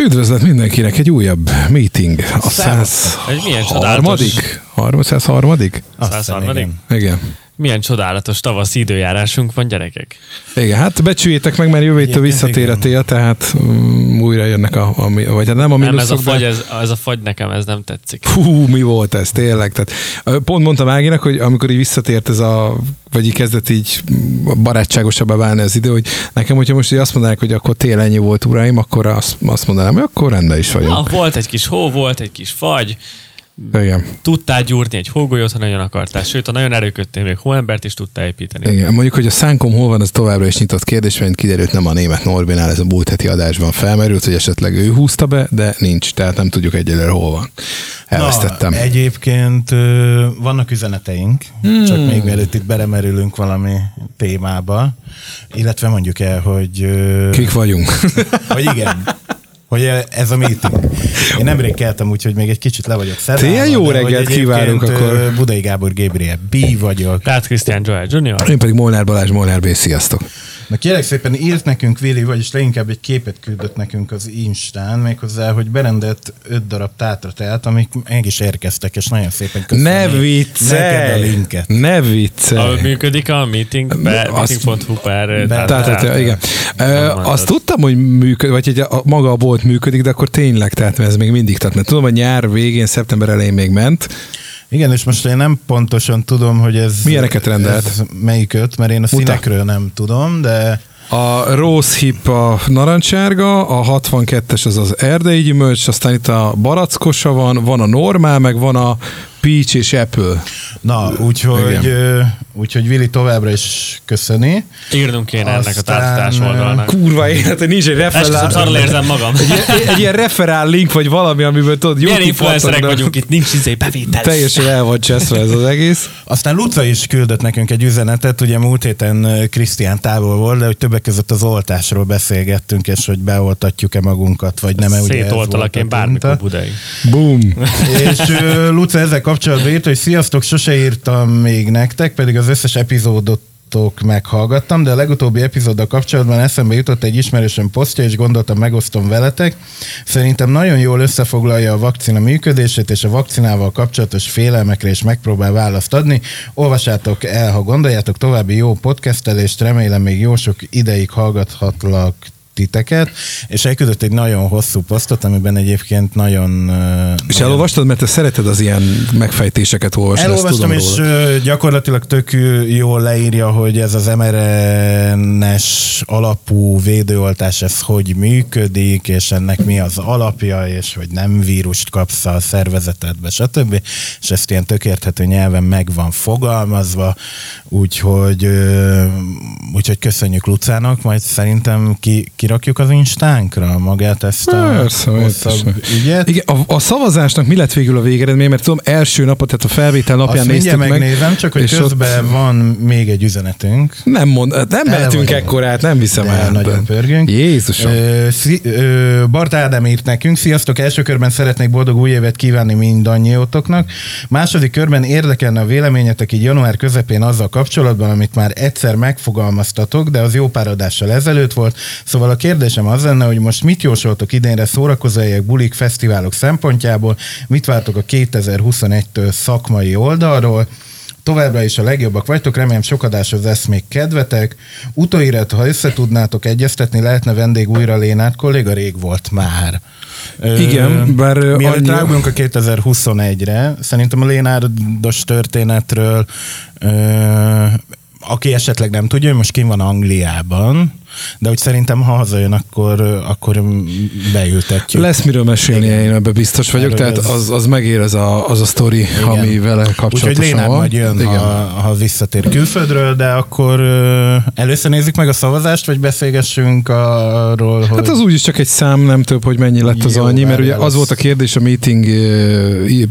Üdvözlet mindenkinek, egy újabb meeting. A Szervusz. Egy milyen csodálatos- harmadik? 303. 103. Igen. Milyen csodálatos tavaszi időjárásunk van, gyerekek. Igen, hát becsüljétek meg, mert jövő héttől visszatér a tél, tehát um, újra jönnek a, a, mi- vagy hát nem a Nem, ez a, mínuszok, fagy, de- ez, ez a fagy nekem, ez nem tetszik. Hú, mi volt ez tényleg? Tehát, pont mondtam Áginak, hogy amikor így visszatért ez a, vagy így kezdett így barátságosabbá válni az idő, hogy nekem, hogyha most így azt mondanák, hogy akkor tél ennyi volt, uraim, akkor azt, azt mondanám, hogy akkor rendben is vagyok. Ah, volt egy kis hó, volt egy kis fagy, Igen. tudtál gyúrni egy hógolyót, ha nagyon akartál, sőt, ha nagyon erőködtél, még hóembert is tudtál építeni. Igen, mondjuk, hogy a szánkom hol van, az továbbra is nyitott kérdés, mert kiderült nem a német Norbinál, ez a múlt heti adásban felmerült, hogy esetleg ő húzta be, de nincs, tehát nem tudjuk egyelőre hol van. Elvesztettem. Na, egyébként vannak üzeneteink, hmm. csak még mielőtt itt belemerülünk valami témába, illetve mondjuk el, hogy... Kik vagyunk? Hogy igen. Hogy ez a meeting. Én nemrég keltem, úgyhogy még egy kicsit le vagyok szedve. Tényleg jó reggelt kívánunk akkor. Budai Gábor Gabriel B vagyok. Kát Krisztián Joel Jr. Én pedig Molnár Balázs, Molnár B. Sziasztok! Na kérlek szépen írt nekünk Vili, vagyis leginkább egy képet küldött nekünk az Instán, méghozzá, hogy berendelt öt darab tátratelt, amik meg is érkeztek, és nagyon szépen köszönöm. Ne neked a viccelj! linket. Ne Ahol viccelj! működik a meeting, meeting.hu per tehát- Tehát, tehát- hát, igen. Azt tudtam, hogy működik, vagy hogy a, maga a bolt működik, de akkor tényleg, tehát ez még mindig tart. Mert tudom, hogy nyár végén, szeptember elején még ment. Igen, és most én nem pontosan tudom, hogy ez... Milyeneket rendelt? Ez melyiköt, mert én a Muta. színekről nem tudom, de... A Rose Hip a narancsárga, a 62-es az az erdei gyümölcs, aztán itt a barackosa van, van a normál, meg van a peach és apple. Na, úgyhogy, úgyhogy Vili továbbra is köszöni. Írnunk kéne ennek a Aztán, tártatás oldalnak. Kurva élet, hogy nincs egy Esküszöm, referál, érzem magam. egy, egy ilyen referál link, vagy valami, amiből tudod, Milyen YouTube influencerek vagyunk itt, nincs izé bevétel. Teljesen el van cseszve ez az egész. Aztán Luca is küldött nekünk egy üzenetet, ugye múlt héten Krisztián távol volt, de hogy többek között az oltásról beszélgettünk, és hogy beoltatjuk-e magunkat, vagy nem. ugye ez Szétoltalak én bármikor budai. Boom. És Luca ezzel kapcsolatban írt, hogy sziasztok, sose írtam még nektek, pedig az összes epizódot meghallgattam, de a legutóbbi epizóddal kapcsolatban eszembe jutott egy ismerősöm posztja, és gondoltam, megosztom veletek. Szerintem nagyon jól összefoglalja a vakcina működését, és a vakcinával kapcsolatos félelmekre is megpróbál választ adni. Olvassátok el, ha gondoljátok, további jó podcastelést, remélem még jó sok ideig hallgathatlak titeket, és elküldött egy nagyon hosszú posztot, amiben egyébként nagyon... És nagyon- elolvastad, mert te szereted az ilyen megfejtéseket olvasni, Elolvastam, és róla. gyakorlatilag tök jól leírja, hogy ez az mRNS alapú védőoltás, ez hogy működik, és ennek mi az alapja, és hogy nem vírust kapsz a szervezetedbe, stb. És ezt ilyen tök érthető nyelven meg van fogalmazva, úgyhogy, úgyhogy köszönjük Lucának, majd szerintem ki, kirakjuk az instánkra magát ezt a Persze, ügyet. Igen, a, a, szavazásnak mi lett végül a végeredmény, mert tudom, első napot, tehát a felvétel napján Azt néztük meg. megnézem, csak hogy közben ott van még egy üzenetünk. nem mond, nem mehetünk ekkorát, nem hiszem De el. nagyon pörgünk. Jézusom. Ö, szi- ö, Bart Ádám írt nekünk, sziasztok, első körben szeretnék boldog új évet kívánni mindannyiótoknak. Második körben érdekelne a véleményetek így január közepén azzal kapcsolatban, amit már egyszer megfogalmaztatok, de az jó pár adással ezelőtt volt. Szóval a kérdésem az lenne, hogy most mit jósoltok idénre szórakozóhelyek, bulik, fesztiválok szempontjából, mit vártok a 2021-től szakmai oldalról, Továbbra is a legjobbak vagytok, remélem sok adáshoz lesz még kedvetek. Utóirat, ha összetudnátok egyeztetni, lehetne vendég újra Lénát, kolléga rég volt már. Ö, Igen, bár, ö, Mielőtt annyi- ráugrunk a 2021-re, szerintem a Lénárdos történetről, ö, aki esetleg nem tudja, hogy most kim van Angliában, de hogy szerintem ha hazajön, akkor, akkor beültetjük. Lesz miről mesélni, én ebben biztos vagyok, Erről tehát ez- az, az megér az a, az a sztori, ami vele Úgyhogy kapcsolatosan Lénár van. majd jön, ha, ha visszatér külföldről, de akkor először nézzük meg a szavazást, vagy beszélgessünk arról, hogy... Hát az úgyis csak egy szám, nem több, hogy mennyi lett az Jó, annyi, mert ugye az az- volt a kérdés a meeting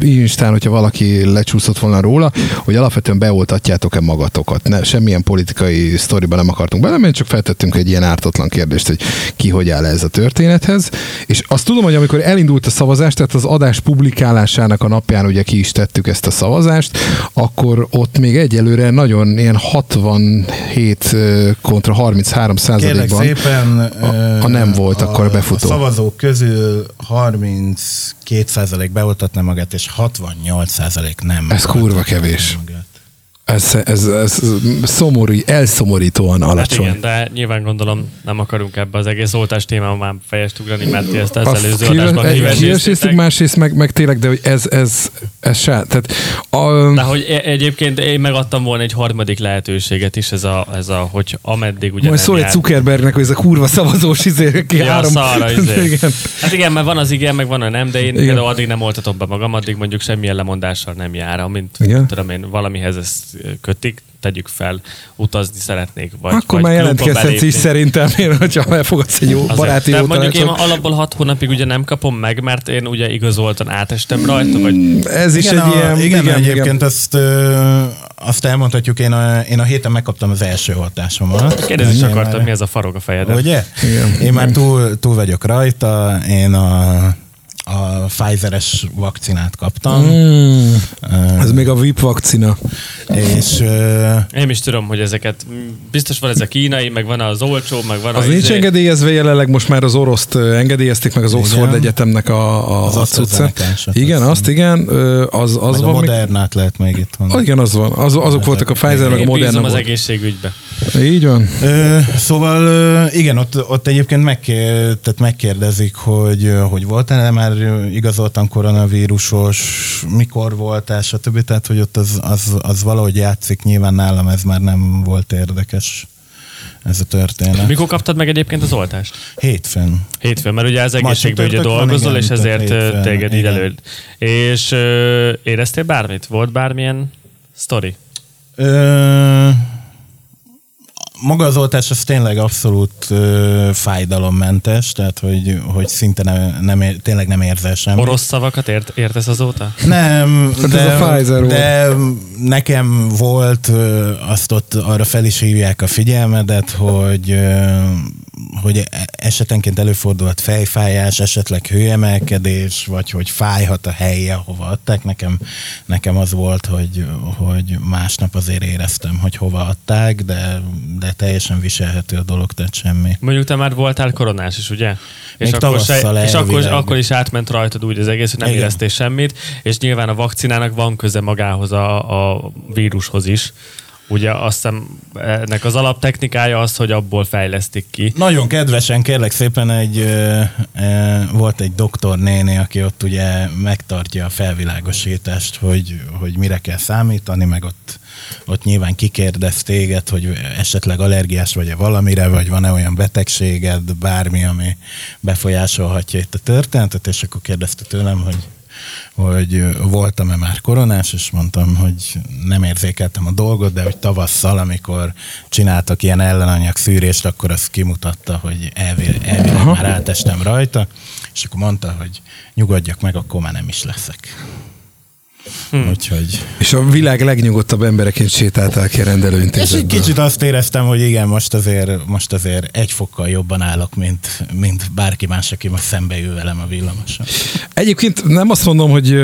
Instán, hogyha valaki lecsúszott volna róla, hogy alapvetően beoltatjátok-e magatokat. Ne, semmilyen politikai sztoriba nem akartunk belemenni, csak feltettünk egy ilyen ártatlan kérdést, hogy ki hogy áll ez a történethez. És azt tudom, hogy amikor elindult a szavazás, tehát az adás publikálásának a napján ugye ki is tettük ezt a szavazást, akkor ott még egyelőre nagyon ilyen 67 kontra 33 százalékban szépen, a, a nem volt a, akkor befutó. A szavazók közül 32 százalék beoltatna magát, és 68 százalék nem. Ez kurva kevés. Magát. Ez, ez, ez szomorú, elszomorítóan alacsony. Hát igen, de nyilván gondolom nem akarunk ebbe az egész oltás témában már fejest ugrani, mert ti ezt az Azt előző adásban kiveséztük. másrészt meg, meg tényleg, de hogy ez, ez, ez se. Tehát, a, de hogy e- egyébként én megadtam volna egy harmadik lehetőséget is, ez a, ez a hogy ameddig ugye Majd szólj egy Zuckerbergnek, hogy ez a kurva szavazós izé, ki ja, három. Szarra, izé. igen. Hát igen, mert van az igen, meg van a nem, de én igen. például addig nem oltatom be magam, addig mondjuk semmilyen lemondással nem jár, amint igen. tudom én valamihez ezt kötik, tegyük fel, utazni szeretnék. Vagy, Akkor vagy már jelentkezhetsz is szerintem, én, hogyha elfogadsz egy jó Azért, baráti jó Mondjuk én alapból hat hónapig ugye nem kapom meg, mert én ugye igazoltan átestem rajta, vagy... Mm, ez is igen, egy a, ilyen... Igen, igen egyébként igen. Azt, ö, azt elmondhatjuk, én a, én a héten megkaptam az első oltásomat. Kérdezni is akartam, már... mi ez a farog a fejedben. Ugye? Igen. Én már túl, túl vagyok rajta, én a a Pfizer-es vakcinát kaptam. Mm, uh, ez még a VIP vakcina. És... Uh, Én is tudom, hogy ezeket, biztos van ez a kínai, meg van az olcsó, meg van az... Az nincs izé... engedélyezve jelenleg, most már az oroszt engedélyezték, meg az Oxford igen. Egyetemnek a, a, az a Igen, azt igen. Az, az meg van. a Modernát még... lehet még itt van. Ah, igen, az van. Az, azok voltak a Pfizer, meg a Moderna. az egészségügybe. Így van. Ö, szóval igen, ott, ott egyébként megkér, tehát megkérdezik, hogy, hogy volt-e már igazoltan koronavírusos, mikor volt el, stb. Tehát, hogy ott az, az, az valahogy játszik, nyilván nálam ez már nem volt érdekes ez a történet. Mikor kaptad meg egyébként az oltást? Hétfőn. Hétfőn, mert ugye az egészségben ugye dolgozol, igen, és ezért hétfőn, téged így előtt. És ö, éreztél bármit? Volt bármilyen sztori? Ö, maga az oltás az tényleg abszolút ö, fájdalommentes, tehát hogy, hogy szinte nem, nem ér, tényleg nem érzel semmi. Orosz szavakat ért, értesz azóta? Nem, hát de, ez a Pfizer de nekem volt, azt ott arra fel is hívják a figyelmedet, hogy hogy esetenként előfordulhat fejfájás, esetleg hőemelkedés, vagy hogy fájhat a helye, ahova adták. Nekem, nekem az volt, hogy, hogy másnap azért éreztem, hogy hova adták, de, de teljesen viselhető a dolog, tehát semmi. Mondjuk te már voltál koronás is, ugye? Még és akkor, se, és akkor, akkor is átment rajtad úgy az egész, hogy nem Igen. éreztél semmit, és nyilván a vakcinának van köze magához a, a vírushoz is. Ugye azt hiszem ennek az alaptechnikája az, hogy abból fejlesztik ki. Nagyon kedvesen, kérlek szépen egy, volt egy doktornéni, aki ott ugye megtartja a felvilágosítást, hogy, hogy mire kell számítani, meg ott, ott nyilván kikérdez téged, hogy esetleg allergiás vagy-e valamire, vagy van-e olyan betegséged, bármi, ami befolyásolhatja itt a történetet, és akkor kérdezte tőlem, hogy hogy voltam-e már koronás, és mondtam, hogy nem érzékeltem a dolgot, de hogy tavasszal, amikor csináltak ilyen ellenanyag szűrést, akkor az kimutatta, hogy elvileg, elvileg már átestem rajta, és akkor mondta, hogy nyugodjak meg, akkor már nem is leszek. Hmm. Úgyhogy... És a világ legnyugodtabb embereként sétáltál ki a rendelőintézetből. És egy kicsit azt éreztem, hogy igen, most azért, most azért egy fokkal jobban állok, mint, mint bárki más, aki most szembe jön velem a villamoson. Egyébként nem azt mondom, hogy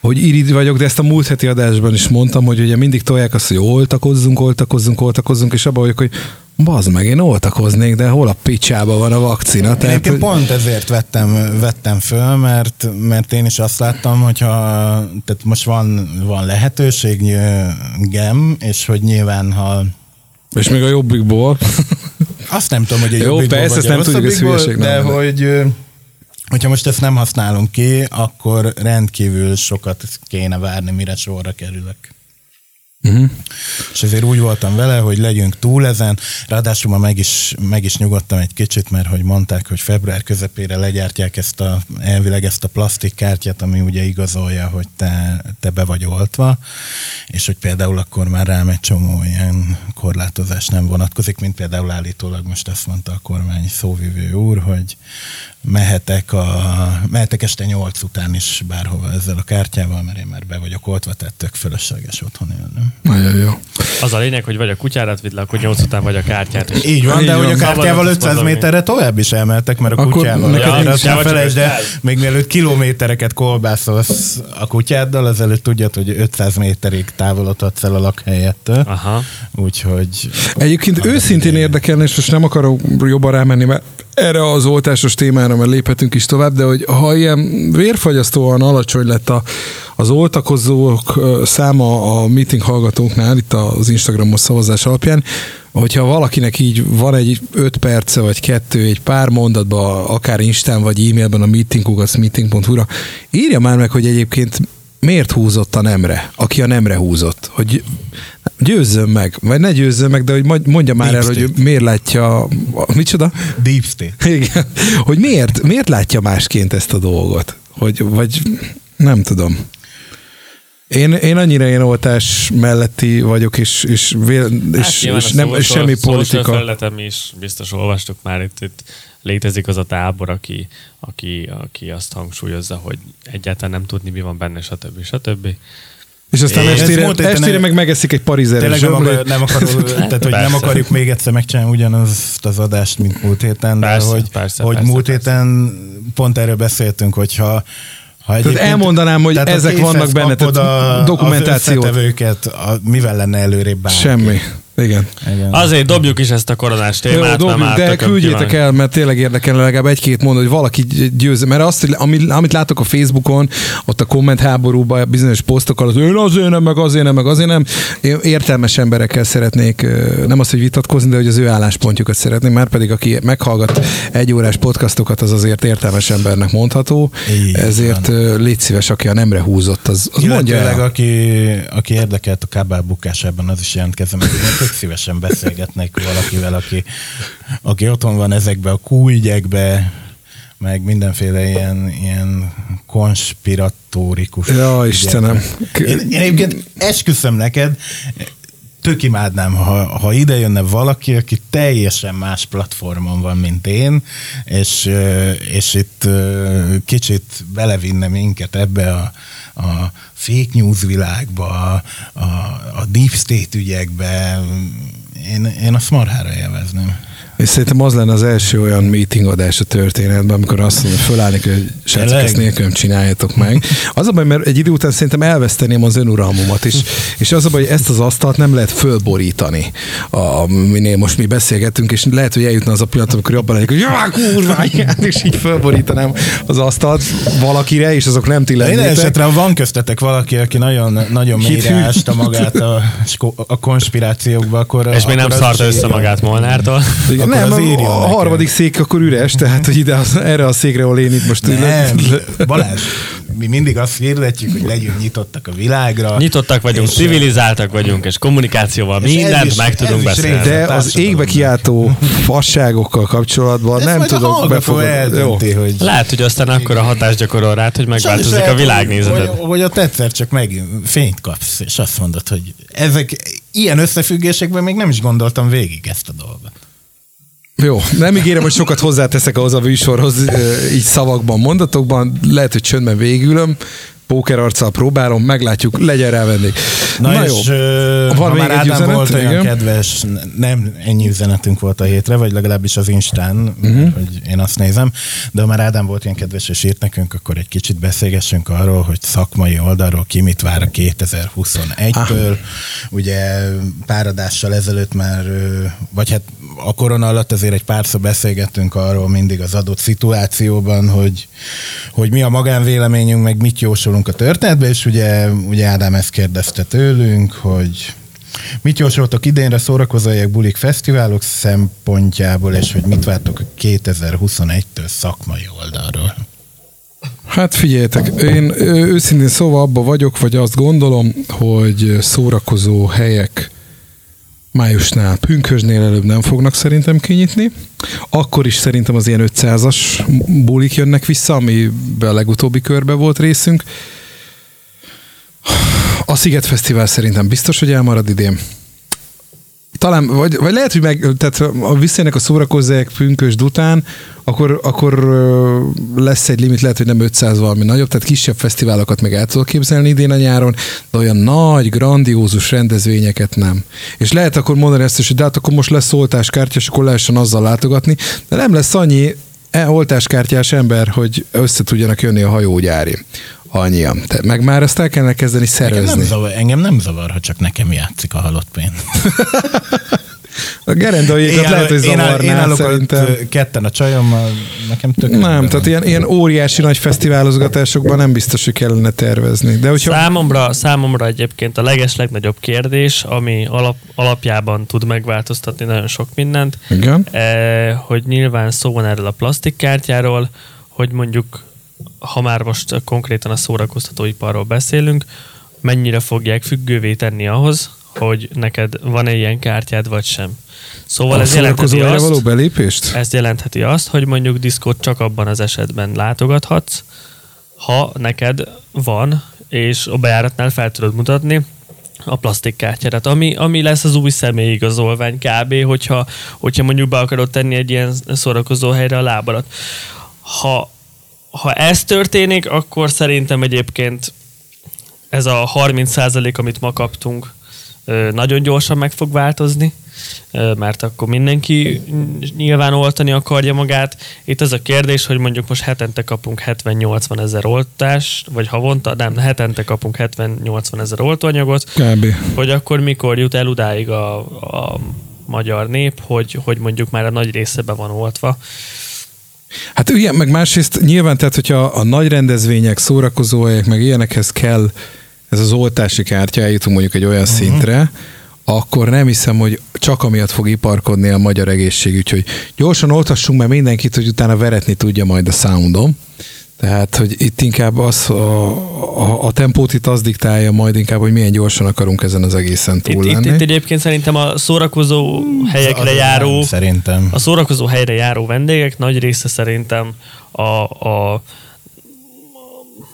hogy irigy vagyok, de ezt a múlt heti adásban is mondtam, hogy ugye mindig tolják azt, hogy oltakozzunk, oltakozzunk, oltakozzunk, és abban vagyok, hogy Bazd meg, én oltakoznék, de hol a picsába van a vakcina? Tehát, hogy... pont ezért vettem, vettem föl, mert, mert én is azt láttam, hogyha tehát most van, van lehetőségem, és hogy nyilván, ha és még a jobbikból. Azt nem tudom, hogy a Jó, persze, ezt nem tudjuk, ez hülyeség. De nem, hogy, hogyha most ezt nem használunk ki, akkor rendkívül sokat kéne várni, mire sorra kerülök. Uh-huh. És ezért úgy voltam vele, hogy legyünk túl ezen, ráadásul ma meg is, meg is nyugodtam egy kicsit, mert hogy mondták, hogy február közepére legyártják ezt a, elvileg ezt a plastikkártyát, ami ugye igazolja, hogy te, te be vagy oltva, és hogy például akkor már rám egy csomó ilyen korlátozás nem vonatkozik, mint például állítólag most ezt mondta a kormány szóvivő úr, hogy mehetek, a, mehetek este nyolc után is bárhova ezzel a kártyával, mert én már be vagyok oltva, tehát tök fölösleges otthon élnem. Nagyon jó. Az a lényeg, hogy vagy a kutyádat vidd le, akkor nyolc után vagy a kártyát. És Így van, Így de hogy a kártyával Szabadon 500 mozogni. méterre tovább is emeltek, mert a Akkor kutyával. neked Ja, azt nem felejtsd el, 500. még mielőtt kilométereket kolbászolsz a kutyáddal, azelőtt tudjad, hogy 500 méterig távolodhatsz el a lakhelyettől. Aha. Úgyhogy... Egyébként őszintén érdekelne, és most nem akarok jobban rámenni, mert erre az oltásos témára, mert léphetünk is tovább, de hogy ha ilyen vérfagyasztóan alacsony lett a, az oltakozók száma a meeting hallgatóknál, itt az Instagramos szavazás alapján, hogyha valakinek így van egy öt perce, vagy kettő, egy pár mondatban, akár Instán, vagy e-mailben a meetingugat, meeting.hu-ra, írja már meg, hogy egyébként miért húzott a nemre, aki a nemre húzott, hogy győzzön meg, vagy ne győzzön meg, de hogy mondj- mondja már Deep el, hogy state. miért látja, a- micsoda? Deep state. Igen, hogy miért, miért látja másként ezt a dolgot, hogy, vagy nem tudom. Én, én annyira ilyen oltás melletti vagyok, és, és, vél, és, Hát és, a nem, és semmi social politika. mi is biztos olvastuk már itt, itt létezik az a tábor, aki, aki, aki azt hangsúlyozza, hogy egyáltalán nem tudni, mi van benne, stb. stb. És aztán És ez estére, múlt héten estére nem- meg megeszik egy parizeres Tényleg nem, akar, nem, akarod, tehát, hogy nem akarjuk még egyszer megcsinálni ugyanazt az adást, mint múlt héten, de Persze, hogy, persze, hogy persze, múlt persze. héten pont erről beszéltünk, hogyha ha egyébként- elmondanám, hogy tehát ezek vannak benne, tehát a, dokumentációt. Az a, mivel lenne előrébb bárki? Semmi. Igen. Igen. Azért dobjuk is ezt a koronás témát, Jó, dobjuk, már de küldjétek el, mert tényleg érdekel legalább egy-két mondat, hogy valaki győz. Mert azt, amit, amit látok a Facebookon, ott a komment háborúban, bizonyos posztokkal, az én azért nem, meg azért nem, meg azért nem. Én értelmes emberekkel szeretnék, nem azt, hogy vitatkozni, de hogy az ő álláspontjukat szeretném, már pedig aki meghallgat egy órás podcastokat, az azért értelmes embernek mondható. Így Ezért légy szíves, aki a nemre húzott, az, az mondja el. aki, aki érdekelt a kábel bukásában, az is jelentkezem, tök szívesen beszélgetnék valakivel, aki, aki otthon van ezekbe a kúügyekbe, meg mindenféle ilyen, ilyen konspiratórikus Ja, ügyekbe. Istenem. Én, én egyébként esküszöm neked, tök imádnám, ha, ha ide jönne valaki, aki teljesen más platformon van, mint én, és, és itt kicsit belevinne minket ebbe a, a fake news világba, a, a, a deep state ügyekbe. Én, én a marhára élvezném. És szerintem az lenne az első olyan meeting adás a történetben, amikor azt mondja, hogy fölállnék, hogy srácok, ezt nélkülem csináljátok meg. Az a baj, mert egy idő után szerintem elveszteném az önuralmumat is. És az a baj, hogy ezt az asztalt nem lehet fölborítani, a, minél most mi beszélgetünk, és lehet, hogy eljutna az a pillanat, amikor jobban lennék, hogy ja, kurva, és így fölborítanám az asztalt valakire, és azok nem ti lennétek. esetre, van köztetek valaki, aki nagyon, nagyon mélyre ásta magát a, a konspirációkba, akkor... És még nem szarta össze magát Molnártól. Igen, Akkor nem, az írjon a nekem. harmadik szék akkor üres, tehát hogy ide az, erre a székre, ahol én itt most Nem, Balázs, mi mindig azt hirdetjük, hogy legyünk nyitottak a világra. Nyitottak vagyunk, És, civilizáltak vagyunk, és kommunikációval És mindent is- meg tudunk beszélni. De az égbe kiáltó fasságokkal kapcsolatban Ezt nem majd a tudok befogadni. Jó. hogy... Lehet, hogy aztán akkor a hatást gyakorol rád, hogy megváltozik a világnézeted. Hogy, hogy ott egyszer csak meg fényt kapsz, és azt mondod, hogy ezek ilyen összefüggésekben még nem is gondoltam végig ezt a dolgot. Jó, nem ígérem, hogy sokat hozzáteszek ahhoz a műsorhoz, így szavakban, mondatokban, lehet, hogy csöndben végülöm, pókerarccal próbálom, meglátjuk, legyen rá vendég. Na, Na és jó, Van ha már Ádám üzenet? volt olyan Igen. kedves, nem ennyi üzenetünk volt a hétre, vagy legalábbis az Instán, Mhm. uh-huh. hogy én azt nézem, de ha már Ádám volt ilyen kedves és írt nekünk, akkor egy kicsit beszélgessünk arról, hogy szakmai oldalról ki mit vár a 2021-től. Ugye pár adással ezelőtt már, vagy hát a korona alatt azért egy párszor beszélgettünk arról mindig az adott szituációban, hogy, hogy mi a magánvéleményünk, meg mit jósolunk a történetbe, és ugye, ugye Ádám ezt kérdezte tőlünk, hogy mit jósoltok idénre szórakozóiak, bulik, fesztiválok szempontjából, és hogy mit vártok 2021-től szakmai oldalról? Hát figyeljetek, én őszintén szóval abba vagyok, vagy azt gondolom, hogy szórakozó helyek májusnál, pünkösnél előbb nem fognak szerintem kinyitni. Akkor is szerintem az ilyen 500-as bulik jönnek vissza, amiben a legutóbbi körbe volt részünk. A Sziget Fesztivál szerintem biztos, hogy elmarad idén. Talán, vagy, vagy lehet, hogy meg, tehát a visszajönnek a szórakozzák pünkösd után, akkor, akkor lesz egy limit, lehet, hogy nem 500 valami nagyobb, tehát kisebb fesztiválokat meg el tudok képzelni idén a nyáron, de olyan nagy, grandiózus rendezvényeket nem. És lehet akkor mondani ezt is, hogy de hát akkor most lesz oltáskártya, és akkor lehessen azzal látogatni, de nem lesz annyi e, oltáskártyás ember, hogy össze tudjanak jönni a hajógyári. Annyian. Te, meg már ezt el kellene kezdeni szervezni. Engem nem, zavar, engem nem zavar, ha csak nekem játszik a halott pénz. A gerendaiékat lehet, hogy zavarná, én, állok szerintem. ketten a csajommal, nekem tök Nem, tehát ilyen, ilyen óriási nagy fesztiválozgatásokban nem biztos, hogy kellene tervezni. De hogyha... számomra, számomra egyébként a leges legnagyobb kérdés, ami alap, alapjában tud megváltoztatni nagyon sok mindent, Igen. Eh, hogy nyilván szó van erről a plastikkártyáról, hogy mondjuk, ha már most konkrétan a szórakoztatóiparról beszélünk, mennyire fogják függővé tenni ahhoz, hogy neked van-e ilyen kártyád, vagy sem. Szóval a ez jelentheti azt, való belépést? Ez jelentheti azt, hogy mondjuk diszkót csak abban az esetben látogathatsz, ha neked van, és a bejáratnál fel tudod mutatni a plastikkártyát, ami, ami lesz az új személyigazolvány kb., hogyha, hogyha mondjuk be akarod tenni egy ilyen szórakozó helyre a lábadat. Ha, ha ez történik, akkor szerintem egyébként ez a 30% amit ma kaptunk, nagyon gyorsan meg fog változni, mert akkor mindenki nyilván oltani akarja magát. Itt az a kérdés, hogy mondjuk most hetente kapunk 70-80 ezer oltást, vagy havonta, nem, hetente kapunk 70-80 ezer oltóanyagot, Kb. hogy akkor mikor jut el udáig a, a magyar nép, hogy, hogy mondjuk már a nagy része be van oltva. Hát igen, meg másrészt nyilván, tehát hogyha a nagy rendezvények, szórakozóhelyek, meg ilyenekhez kell ez az oltási kártya, eljutunk mondjuk egy olyan uh-huh. szintre, akkor nem hiszem, hogy csak amiatt fog iparkodni a magyar egészségügy, hogy gyorsan oltassunk meg mindenkit, hogy utána veretni tudja majd a soundom. Tehát, hogy itt inkább az, a, a, a tempót itt az diktálja majd inkább, hogy milyen gyorsan akarunk ezen az egészen túl itt, lenni. Itt, itt egyébként szerintem a szórakozó helyekre az járó, nem, szerintem. a szórakozó helyre járó vendégek nagy része szerintem a, a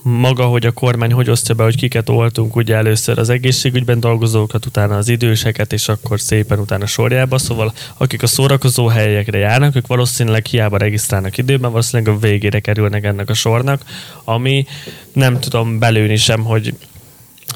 maga, hogy a kormány hogy osztja be, hogy kiket oltunk, ugye először az egészségügyben dolgozókat, utána az időseket, és akkor szépen utána sorjába. Szóval akik a szórakozó helyekre járnak, ők valószínűleg hiába regisztrálnak időben, valószínűleg a végére kerülnek ennek a sornak, ami nem tudom belőni sem, hogy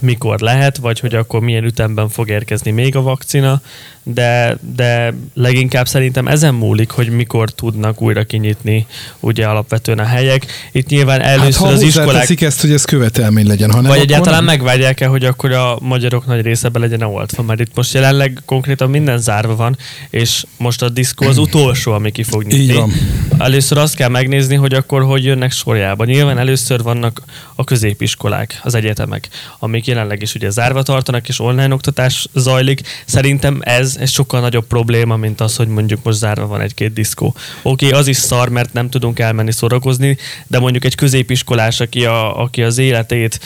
mikor lehet, vagy hogy akkor milyen ütemben fog érkezni még a vakcina, de, de leginkább szerintem ezen múlik, hogy mikor tudnak újra kinyitni ugye alapvetően a helyek. Itt nyilván hát, először hát, az iskolák... ezt, hogy ez követelmény legyen, ha nem, Vagy egyáltalán nem... megvárják el, hogy akkor a magyarok nagy része be legyen oltva, mert itt most jelenleg konkrétan minden zárva van, és most a diszkó az utolsó, ami ki fog nyitni. Így van. Először azt kell megnézni, hogy akkor hogy jönnek sorjába. Nyilván először vannak a középiskolák, az egyetemek, amik jelenleg is ugye zárva tartanak, és online oktatás zajlik. Szerintem ez ez, sokkal nagyobb probléma, mint az, hogy mondjuk most zárva van egy-két diszkó. Oké, okay, az is szar, mert nem tudunk elmenni szórakozni, de mondjuk egy középiskolás, aki, a, aki az életét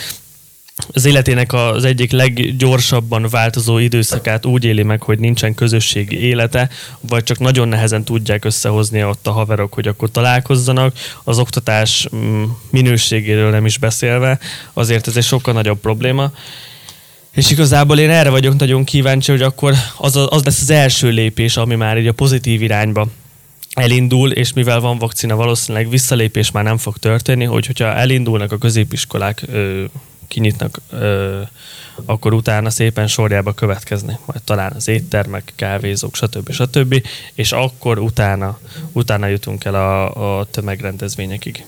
az életének az egyik leggyorsabban változó időszakát úgy éli meg, hogy nincsen közösségi élete, vagy csak nagyon nehezen tudják összehozni ott a haverok, hogy akkor találkozzanak, az oktatás mm, minőségéről nem is beszélve, azért ez egy sokkal nagyobb probléma. És igazából én erre vagyok nagyon kíváncsi, hogy akkor az, az lesz az első lépés, ami már így a pozitív irányba elindul, és mivel van vakcina, valószínűleg visszalépés már nem fog történni, hogy hogyha elindulnak a középiskolák, kinyitnak, ö, akkor utána szépen sorjába következni, majd talán az éttermek, kávézók, stb. stb. És akkor utána, utána jutunk el a, a tömegrendezvényekig.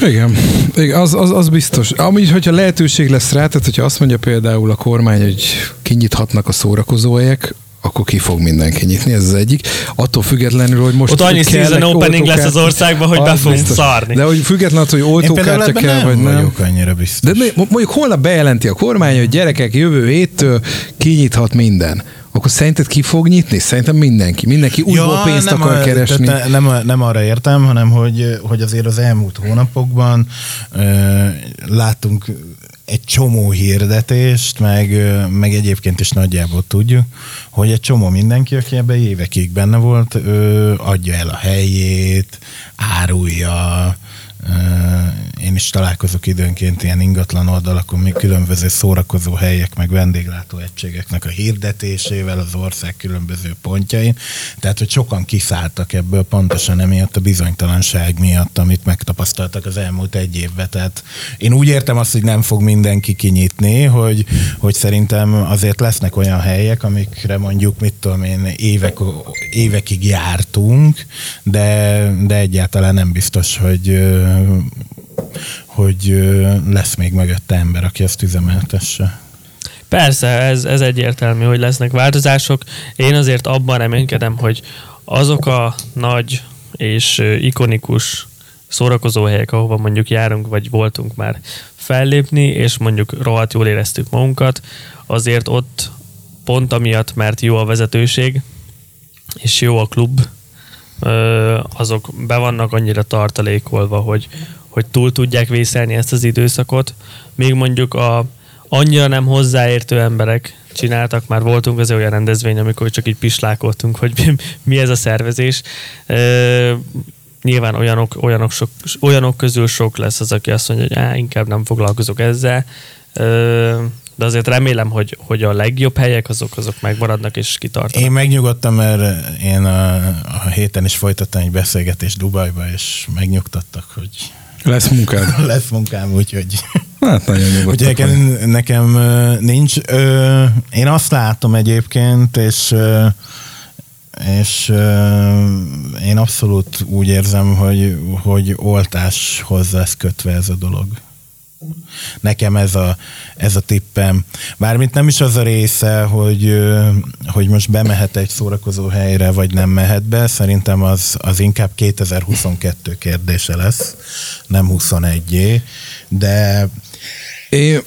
Igen, Igen az, az, az biztos. Amúgy, hogyha lehetőség lesz rá, tehát hogyha azt mondja például a kormány, hogy kinyithatnak a szórakozóhelyek, akkor ki fog mindenki nyitni, ez az egyik. Attól függetlenül, hogy most... Ott annyi season opening lesz az országban, hogy be fogunk szarni. De hogy függetlenül, hogy oltókártya kell, nem vagy nem. vagyok annyira biztos. De mondjuk holnap bejelenti a kormány, hogy gyerekek jövő héttől kinyithat minden akkor szerinted ki fog nyitni? Szerintem mindenki. Mindenki újból ja, pénzt akar a, keresni. Tehát nem, nem arra értem, hanem hogy, hogy azért az elmúlt hónapokban ö, láttunk egy csomó hirdetést, meg, meg egyébként is nagyjából tudjuk, hogy egy csomó mindenki, aki ebben évekig benne volt, ö, adja el a helyét, árulja, én is találkozok időnként ilyen ingatlan oldalakon, még különböző szórakozó helyek, meg vendéglátó egységeknek a hirdetésével az ország különböző pontjain. Tehát, hogy sokan kiszálltak ebből pontosan emiatt a bizonytalanság miatt, amit megtapasztaltak az elmúlt egy évben. Tehát én úgy értem azt, hogy nem fog mindenki kinyitni, hogy, hogy szerintem azért lesznek olyan helyek, amikre mondjuk, mit tudom én, évek, évekig jártunk, de, de egyáltalán nem biztos, hogy hogy lesz még mögötte ember, aki ezt üzemeltesse. Persze, ez, ez egyértelmű, hogy lesznek változások. Én azért abban reménykedem, hogy azok a nagy és ikonikus szórakozóhelyek, ahova mondjuk járunk, vagy voltunk már fellépni, és mondjuk rohadt jól éreztük magunkat, azért ott pont amiatt, mert jó a vezetőség, és jó a klub, azok be vannak annyira tartalékolva, hogy, hogy túl tudják vészelni ezt az időszakot. Még mondjuk a annyira nem hozzáértő emberek csináltak, már voltunk az olyan rendezvény, amikor csak így pislákoltunk, hogy mi ez a szervezés. nyilván olyanok, olyanok, sok, olyanok közül sok lesz az, aki azt mondja, hogy á, inkább nem foglalkozok ezzel de azért remélem, hogy, hogy a legjobb helyek azok, azok megmaradnak és kitartanak. Én megnyugodtam, mert én a, a héten is folytattam egy beszélgetést Dubajba, és megnyugtattak, hogy lesz munkám. lesz munkám, úgyhogy... Hát nagyon nyugodtak. Nekem, nekem nincs. Én azt látom egyébként, és és én abszolút úgy érzem, hogy, hogy oltáshoz lesz kötve ez a dolog. Nekem ez a, ez a tippem. Bármint nem is az a része, hogy, hogy most bemehet egy szórakozó helyre, vagy nem mehet be, szerintem az, az inkább 2022 kérdése lesz, nem 21 de én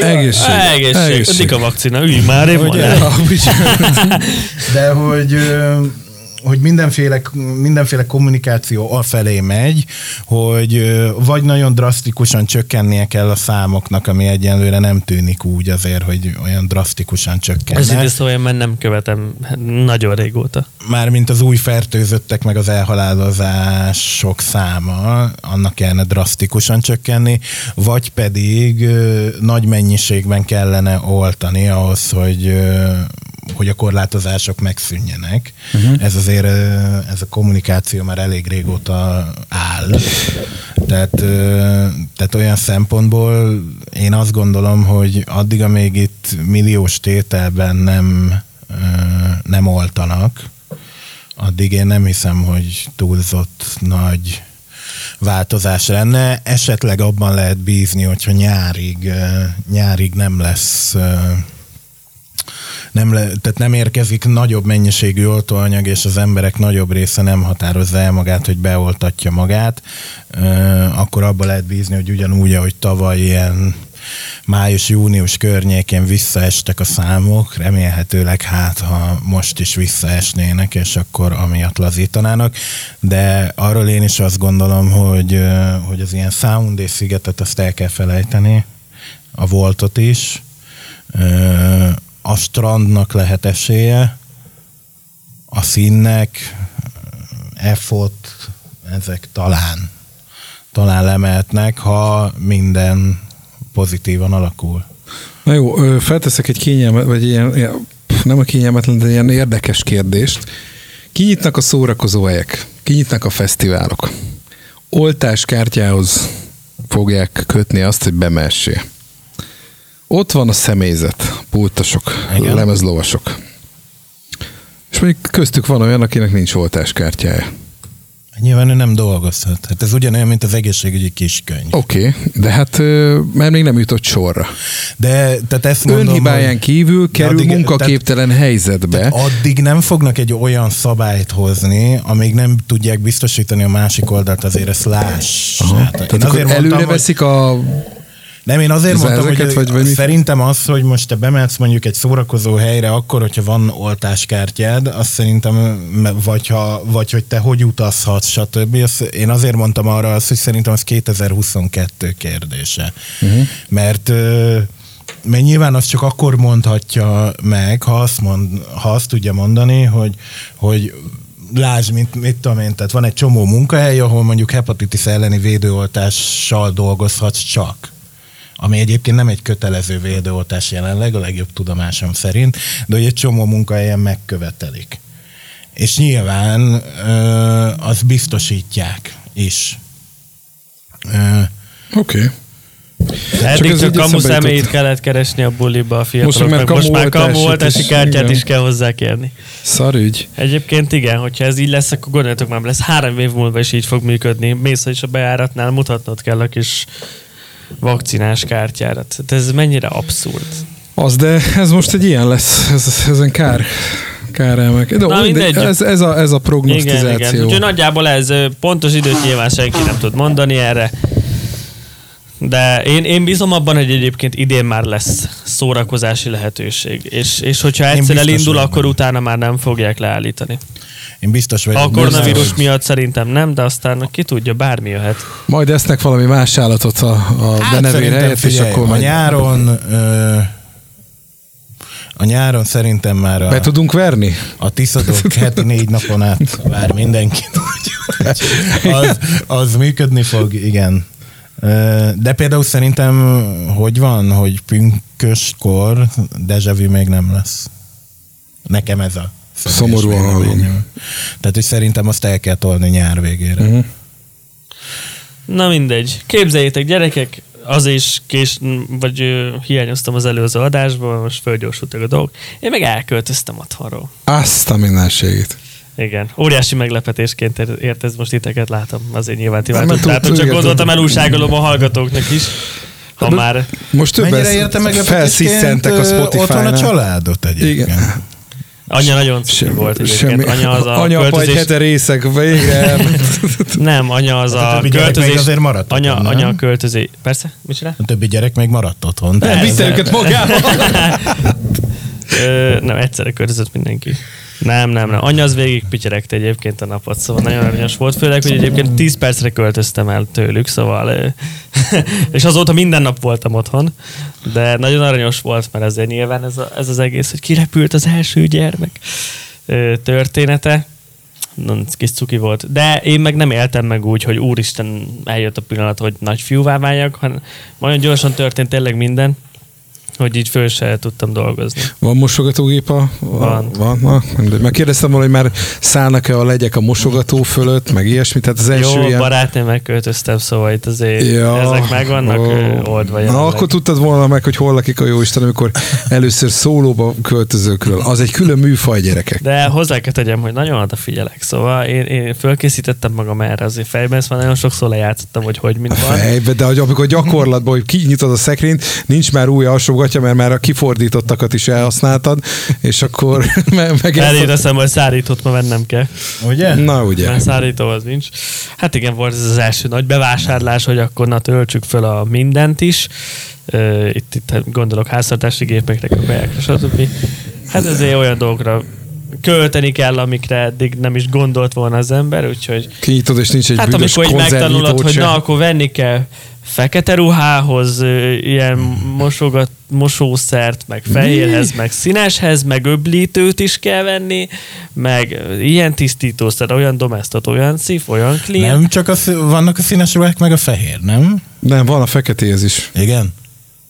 egészség. Egészség. egészség. a vakcina, ülj már, én De hogy hogy mindenféle, mindenféle kommunikáció afelé megy, hogy vagy nagyon drasztikusan csökkennie kell a számoknak, ami egyenlőre nem tűnik úgy azért, hogy olyan drasztikusan csökkenne. Ez így szóval én nem követem nagyon régóta. Mármint az új fertőzöttek, meg az elhalálozások száma, annak kellene drasztikusan csökkenni, vagy pedig nagy mennyiségben kellene oltani ahhoz, hogy hogy a korlátozások megszűnjenek. Uh-huh. Ez azért, ez a kommunikáció már elég régóta áll. Tehát, tehát olyan szempontból én azt gondolom, hogy addig, amíg itt milliós tételben nem, nem oltanak, addig én nem hiszem, hogy túlzott nagy változás lenne. Esetleg abban lehet bízni, hogyha nyárig, nyárig nem lesz nem, le, tehát nem érkezik nagyobb mennyiségű oltóanyag, és az emberek nagyobb része nem határozza el magát, hogy beoltatja magát, akkor abba lehet bízni, hogy ugyanúgy, ahogy tavaly ilyen május-június környékén visszaestek a számok, remélhetőleg hát, ha most is visszaesnének, és akkor amiatt lazítanának, de arról én is azt gondolom, hogy, hogy az ilyen Sound szigetet azt el kell felejteni, a voltot is, a strandnak lehet esélye, a színnek, effort, ezek talán, talán lemehetnek, ha minden pozitívan alakul. Na jó, felteszek egy kényelmet, vagy ilyen, nem a kényelmetlen, de ilyen érdekes kérdést. Kinyitnak a szórakozó helyek, kinyitnak a fesztiválok. Oltáskártyához fogják kötni azt, hogy bemessél. Ott van a személyzet, pultosok, Igen. lemezlovasok. És mondjuk köztük van olyan, akinek nincs oltáskártyája. Nyilván ő nem dolgozhat. Hát ez ugyanolyan, mint az egészségügyi kiskönyv. Oké, okay, de hát mert még nem jutott sorra. De tehát ezt mondom, Önhibáján kívül kerül addig, munkaképtelen tehát, helyzetbe. Tehát addig nem fognak egy olyan szabályt hozni, amíg nem tudják biztosítani a másik oldalt, azért ezt láss. Hát, tehát akkor előre mondtam, veszik a nem, én azért mondtam, hogy vagy, vagy szerintem az, hogy most te bemetsz mondjuk egy szórakozó helyre, akkor, hogyha van oltáskártyád, azt szerintem, vagy, ha, vagy hogy te hogy utazhatsz, stb. Azt, én azért mondtam arra azt, hogy szerintem az 2022 kérdése. Uh-huh. Mert mert nyilván azt csak akkor mondhatja meg, ha azt, mond, ha azt tudja mondani, hogy, hogy lásd, mint mit tudom én, tehát van egy csomó munkahely, ahol mondjuk hepatitis elleni védőoltással dolgozhatsz csak ami egyébként nem egy kötelező védőoltás jelenleg, a legjobb tudomásom szerint, de hogy egy csomó munkahelyen megkövetelik. És nyilván ö, azt biztosítják is. Oké. Okay. Eddig csak kamu személyt kellett keresni a buliba a fiataloknak. Most, most már kamu oltási kártyát igen. is kell hozzá kérni. Szarügy. Egyébként igen, hogyha ez így lesz, akkor gondoljatok már, lesz három év múlva is így fog működni. Mész is a bejáratnál mutatnod kell a kis vakcinás kártyára. Tehát ez mennyire abszurd. Az, de ez most egy ilyen lesz. Ez, ezen kár kár emelkedni. De Na, mindegy, ez, ez, a, ez a prognosztizáció. Igen, igen. Úgyhogy nagyjából ez pontos időt nyilván senki nem tud mondani erre. De én, én bízom abban, hogy egyébként idén már lesz szórakozási lehetőség. És, és hogyha egyszer elindul, akkor utána már nem fogják leállítani. Én biztos vagyok. A koronavírus miatt szerintem nem, de aztán ki tudja, bármi jöhet. Majd esznek valami más állatot a, a hát benevér helyett, figyelj, és akkor a nyáron ö, a nyáron szerintem már a, Be tudunk verni? A tiszadók heti négy napon át vár mindenki. az, az működni fog, igen. De például szerintem, hogy van, hogy pünköskor dejavű még nem lesz. Nekem ez a Szomorúan hallom. Tehát, hogy szerintem azt el kell tolni nyár végére. Uh-huh. Na mindegy. Képzeljétek, gyerekek, az is kés, vagy ö, hiányoztam az előző adásból, most fölgyorsultak a dolgok. Én meg elköltöztem otthonról. Azt a mindenségét. Igen, óriási meglepetésként ért ez most titeket látom, azért nyilván ti látom, csak gondoltam elúságolom a hallgatóknak is. Ha de már... Most több Mennyire értem meglepetésként a Spotify-nál. Otthon a családot egyébként. Igen. Anya nagyon Sem, volt. Semmi. Anya az a anya költözés... egy hete részek végre. nem, anya az hát a, a költözés... azért maradt anya, otthon, anya a költözés... Persze, mit csinál? A többi gyerek még maradt otthon. Nem, vitte őket magával. nem, egyszerre költözött mindenki. Nem, nem, nem. Anya az végig pityeregte egyébként a napot, szóval nagyon aranyos volt. Főleg, hogy egyébként 10 percre költöztem el tőlük, szóval... és azóta minden nap voltam otthon, de nagyon aranyos volt, mert ezért nyilván ez, a, ez az egész, hogy kirepült az első gyermek története. Kis cuki volt. De én meg nem éltem meg úgy, hogy úristen eljött a pillanat, hogy nagy fiúvá váljak, hanem nagyon gyorsan történt tényleg minden hogy így föl se tudtam dolgozni. Van mosogatógép a... Van. Van, na, Meg kérdeztem volna, hogy már szállnak-e a legyek a mosogató fölött, meg ilyesmi, tehát az első Jó, ilyen... barátnőm megköltöztem, szóval itt azért ja, ezek meg vannak oh. oldva. Na, jelenleg. akkor tudtad volna meg, hogy hol lakik a jó Isten, amikor először szólóba költözőkről. Az egy külön műfaj gyerekek. De hozzá kell tegyem, hogy nagyon odafigyelek, szóval én, én fölkészítettem magam erre azért fejben, ezt már nagyon sokszor lejátszottam, hogy hogy mint van. Fejbe, de amikor gyakorlatban, hogy kinyitod a szekrényt, nincs már új alsó gatya, mert már a kifordítottakat is elhasználtad, és akkor meg... Eléreztem, hogy szárítót ma vennem kell. Ugye? Na, ugye. Mert szárító az nincs. Hát igen, volt ez az első nagy bevásárlás, hogy akkor na töltsük fel a mindent is. Itt, itt gondolok háztartási gépekre, köpelyekre, stb. Hát ezért olyan dolgokra költeni kell, amikre eddig nem is gondolt volna az ember, úgyhogy... Kinyitod, és nincs egy Hát amikor így megtanulod, hogy na, akkor venni kell fekete ruhához ilyen mosogat, mosószert, meg fehérhez, meg színeshez, meg öblítőt is kell venni, meg ilyen tisztítószer, olyan domestot, olyan szív, olyan clean. Nem csak a, vannak a színes ruhák, meg a fehér, nem? Nem, van a feketéhez is. Igen?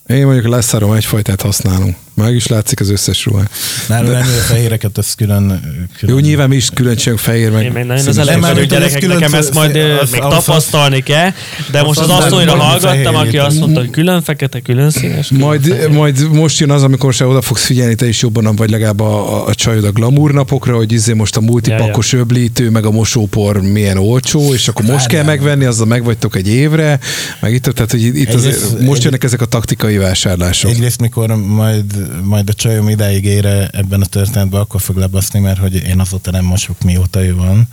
Én mondjuk leszárom egyfajtát használunk. Meg is látszik az összes ruha. Nálunk nem a fehéreket, az külön, külön... Jó, nyilván mi is külön csinálunk fehér, meg... Én még nagyon az elején hogy gyerekek, nekem ezt majd az, még az, tapasztalni kell, de most az asszonyra hallgattam, aki azt mondta, hogy külön fekete, külön színes. Külön majd, fehér. majd most jön az, amikor se oda fogsz figyelni, te is jobban, vagy legalább a, a, a csajod a glamour napokra, hogy izé most a multipakos ja, ja. öblítő, meg a mosópor milyen olcsó, és akkor most kell megvenni, azzal megvagytok egy évre, meg itt, tehát hogy itt az, most jönnek ezek a taktikai vásárlások. Egyrészt, mikor majd majd a csajom idáig ére ebben a történetben, akkor fog lebaszni, mert hogy én azóta nem mosok, mióta ő van,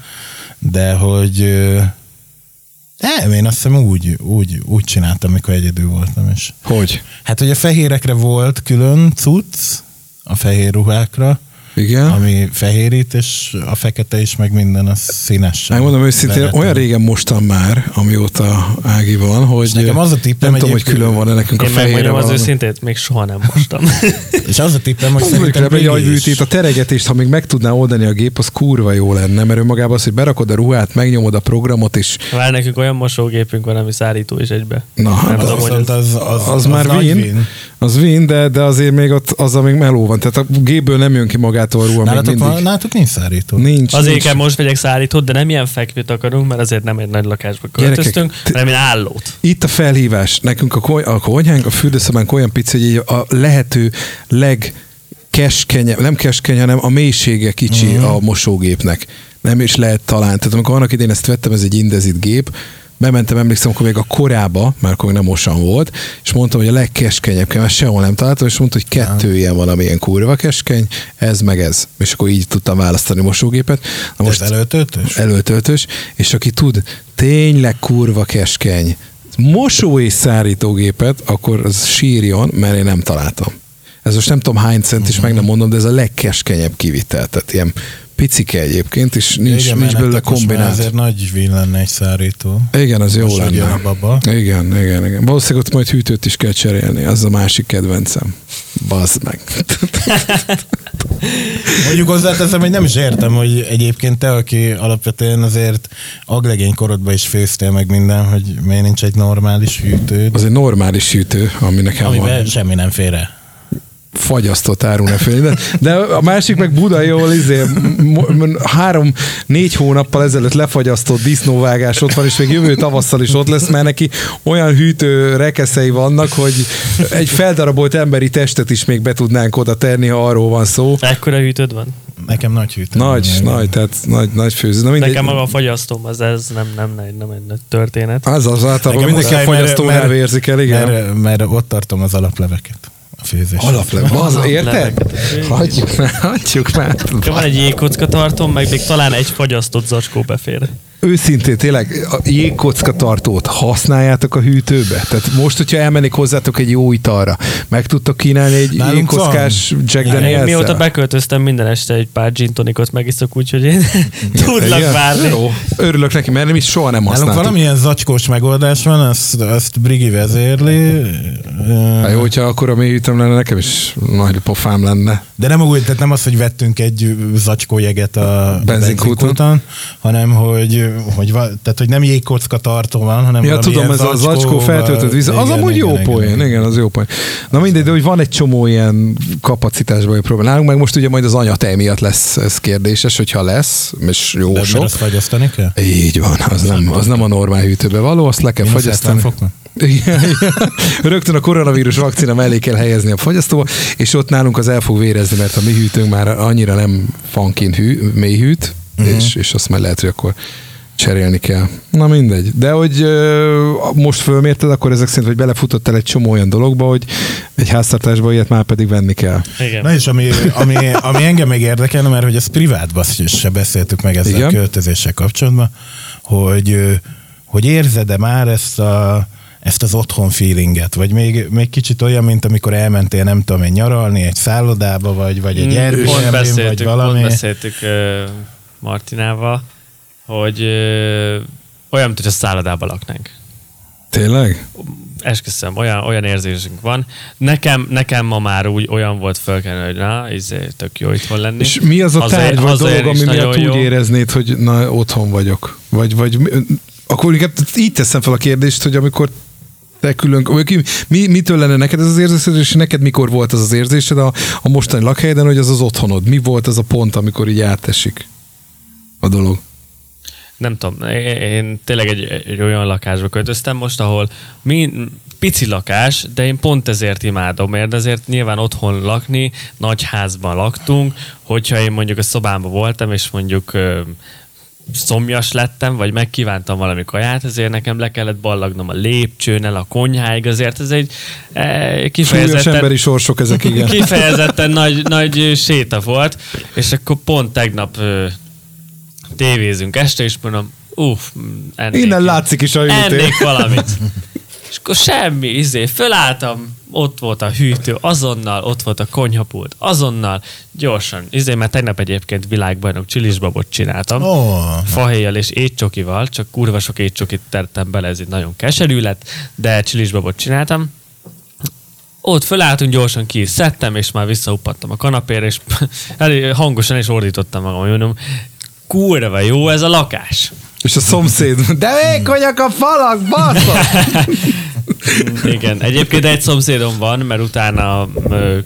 de hogy nem, én azt hiszem úgy, úgy, úgy csináltam, mikor egyedül voltam is. Hogy? Hát, hogy a fehérekre volt külön cucc, a fehér ruhákra, Igen. ami fehérít, és a fekete is, meg minden a színes. Megmondom őszintén, Vegetem. olyan régen mostam már, amióta Ági van, hogy nekem az a tippem nem tudom, hogy külön van-e nekünk a Én fehérre megmondjam az őszintét, még soha nem mostam. És az a tippem, hogy Az szerintem egy Brigi is. agyvűtét, a teregetést, ha még meg tudná oldani a gép, az kurva jó lenne, mert önmagában az, hogy berakod a ruhát, megnyomod a programot, és Vár nekünk olyan mosógépünk van, ami szárító is egybe. na, Nem hát tudom, az, hogy Viszont az, az, az, már nagy win, az win, de, de azért még ott az, még meló van. Tehát a gépből nem jön ki magától a ruha még Nálatok, mindig. van, nálatok nincs szárító. Nincs, Azért nincs. kell most vegyek szárítót, de nem ilyen fekvőt akarunk, mert azért nem egy nagy lakásba költöztünk, Gyerekek, hanem egy állót. Itt a felhívás. Nekünk a, koly- a konyhánk, a fürdőszobánk olyan pici, hogy így a lehető leg keskenyebb, nem keskeny, hanem a mélysége kicsi uh-huh. a mosógépnek. Nem is lehet talán. Tehát amikor annak idén ezt vettem, ez egy indezit gép, bementem, emlékszem, akkor még a korába, már akkor még nem mosan volt, és mondtam, hogy a legkeskenyebb kell, mert sehol nem találtam, és mondta, hogy kettő ilyen van, ami ilyen kurva keskeny, ez meg ez. És akkor így tudtam választani mosógépet. Na Most ez előtöltős? előtöltős, és aki tud tényleg kurva keskeny mosó és szárítógépet, akkor az sírjon, mert én nem találtam. Ez most nem tudom hány cent, és meg nem mondom, de ez a legkeskenyebb kivitel. Tehát ilyen picike egyébként, és nincs, Igen, nincs belőle kombinált. Azért nagy vin lenne egy szárító. Igen, az jó lenne. a baba. Igen, igen, igen. Valószínűleg ott majd hűtőt is kell cserélni, az a másik kedvencem. Bazd meg. Mondjuk hozzáteszem, hogy nem is értem, hogy egyébként te, aki alapvetően azért aglegény korodban is főztél meg minden, hogy miért nincs egy normális hűtőd, Az egy normális hűtő, ami nekem van. semmi nem fér el. Fagyasztott árunefény. De, de a másik meg Buda jól izé, mo- m- három-négy hónappal ezelőtt lefagyasztott disznóvágás ott van, és még jövő tavasszal is ott lesz, mert neki olyan hűtő rekeszei vannak, hogy egy feldarabolt emberi testet is még be tudnánk oda tenni, ha arról van szó. Ekkora hűtőd van? Nekem nagy hűtő. Nagy, van, nagy, tehát nagy, nagy főző. Na mindegy. Nekem maga a fagyasztóm, az ez nem, nem, nem, nem egy nagy történet. Az az általában mindenki a mert- vérzik el, igen. Mert, mert ott tartom az alapleveket. Főzés. Alaplev, az, érted? Hagyjuk már, hagyjuk már. Van egy jégkocka tartom, meg még talán egy fagyasztott zacskó befér. Őszintén, tényleg a jégkocka tartót használjátok a hűtőbe? Tehát most, hogyha elmennék hozzátok egy jó italra, meg tudtok kínálni egy Nálunk jégkockás van. Jack daniels mióta beköltöztem minden este egy pár gin tonicot megiszok, úgyhogy én tudlak várni. Jó, örülök neki, mert nem is soha nem Nálunk használtuk. valamilyen zacskós megoldás van, azt, azt Brigi vezérli. Hát jó, hogyha akkor a mélyhűtőm lenne, nekem is nagy pofám lenne. De nem úgy, tehát nem az, hogy vettünk egy zacskó jeget a Benzinkúton. benzinkúton, hanem hogy, hogy, tehát, hogy nem jégkocka tartó van, hanem Ja, tudom, ez a zacskó feltöltött víz. Az amúgy jó igen, poén, igen. igen, az jó poén. Na mindegy, de hogy van egy csomó ilyen kapacitásban hogy probléma. Nálunk meg most ugye majd az anyatej miatt lesz ez kérdéses, hogyha lesz, és jó De sok. azt fagyasztani kell? Így van, az nem, az nem a normál hűtőbe való, azt le kell Mínusz fagyasztani. 70 fokon? Igen, igen. Rögtön a koronavírus vakcina mellé kell helyezni a fagyasztóba, és ott nálunk az el fog vérezni, mert a mi hűtőnk már annyira nem funkin hű, mély hűt, uh-huh. és, és azt már lehet, hogy akkor cserélni kell. Na mindegy. De hogy ö, most fölmérted, akkor ezek szerint, hogy belefutottál egy csomó olyan dologba, hogy egy háztartásba ilyet már pedig venni kell. Igen. Na és ami, ami, ami engem még érdekelne, mert hogy ezt privátban se beszéltük meg ezzel Igen. a költözéssel kapcsolatban, hogy, hogy érzed-e már ezt a ezt az otthon feelinget, vagy még, még kicsit olyan, mint amikor elmentél, nem tudom én, nyaralni egy szállodába, vagy, vagy egy Mm, Airbnb, vagy valami. Pont beszéltük Martinával, hogy uh, olyan, mint hogy a szállodában laknánk. Tényleg? Esküszöm, olyan, olyan érzésünk van. Nekem, nekem ma már úgy olyan volt fölkelni, hogy na, izé, tök jó itthon lenni. És mi az a tárgy vagy dolog, ami miatt úgy jó. éreznéd, hogy na, otthon vagyok? Vagy, vagy akkor inkább így teszem fel a kérdést, hogy amikor te külön, mi, mitől lenne neked ez az érzésed, és neked mikor volt az az érzésed a, a mostani lakhelyeden, hogy az az otthonod? Mi volt az a pont, amikor így átesik a dolog? Nem tudom, én, én tényleg egy, egy olyan lakásba költöztem most, ahol mi, pici lakás, de én pont ezért imádom, mert ezért nyilván otthon lakni, nagy házban laktunk, hogyha én mondjuk a szobámban voltam, és mondjuk ö, szomjas lettem, vagy megkívántam valami kaját, ezért nekem le kellett ballagnom a lépcsőn el a konyháig, azért ez egy e, Súlyos kifejezetten, emberi sorsok ezek, igen. kifejezetten nagy, nagy séta volt, és akkor pont tegnap ö, tévézünk este, és mondom, uff, ennék, Innen látszik is a hűtő. ennék valamit. És akkor semmi, izé, fölálltam, ott volt a hűtő, azonnal, ott volt a konyhapult, azonnal, gyorsan. Izé, mert tegnap egyébként világbajnok csilisbabot csináltam. Ó, Fahéjjal és étcsokival, csak kurva sok étcsokit tettem bele, ez így nagyon keserű lett, de csilisbabot csináltam. Ott fölálltunk, gyorsan ki szedtem, és már visszaupattam a kanapére, és elég hangosan is ordítottam magam, mondom, kurva jó ez a lakás. És a szomszéd, de vékonyak a falak, bassza! Igen, egyébként egy szomszédom van, mert utána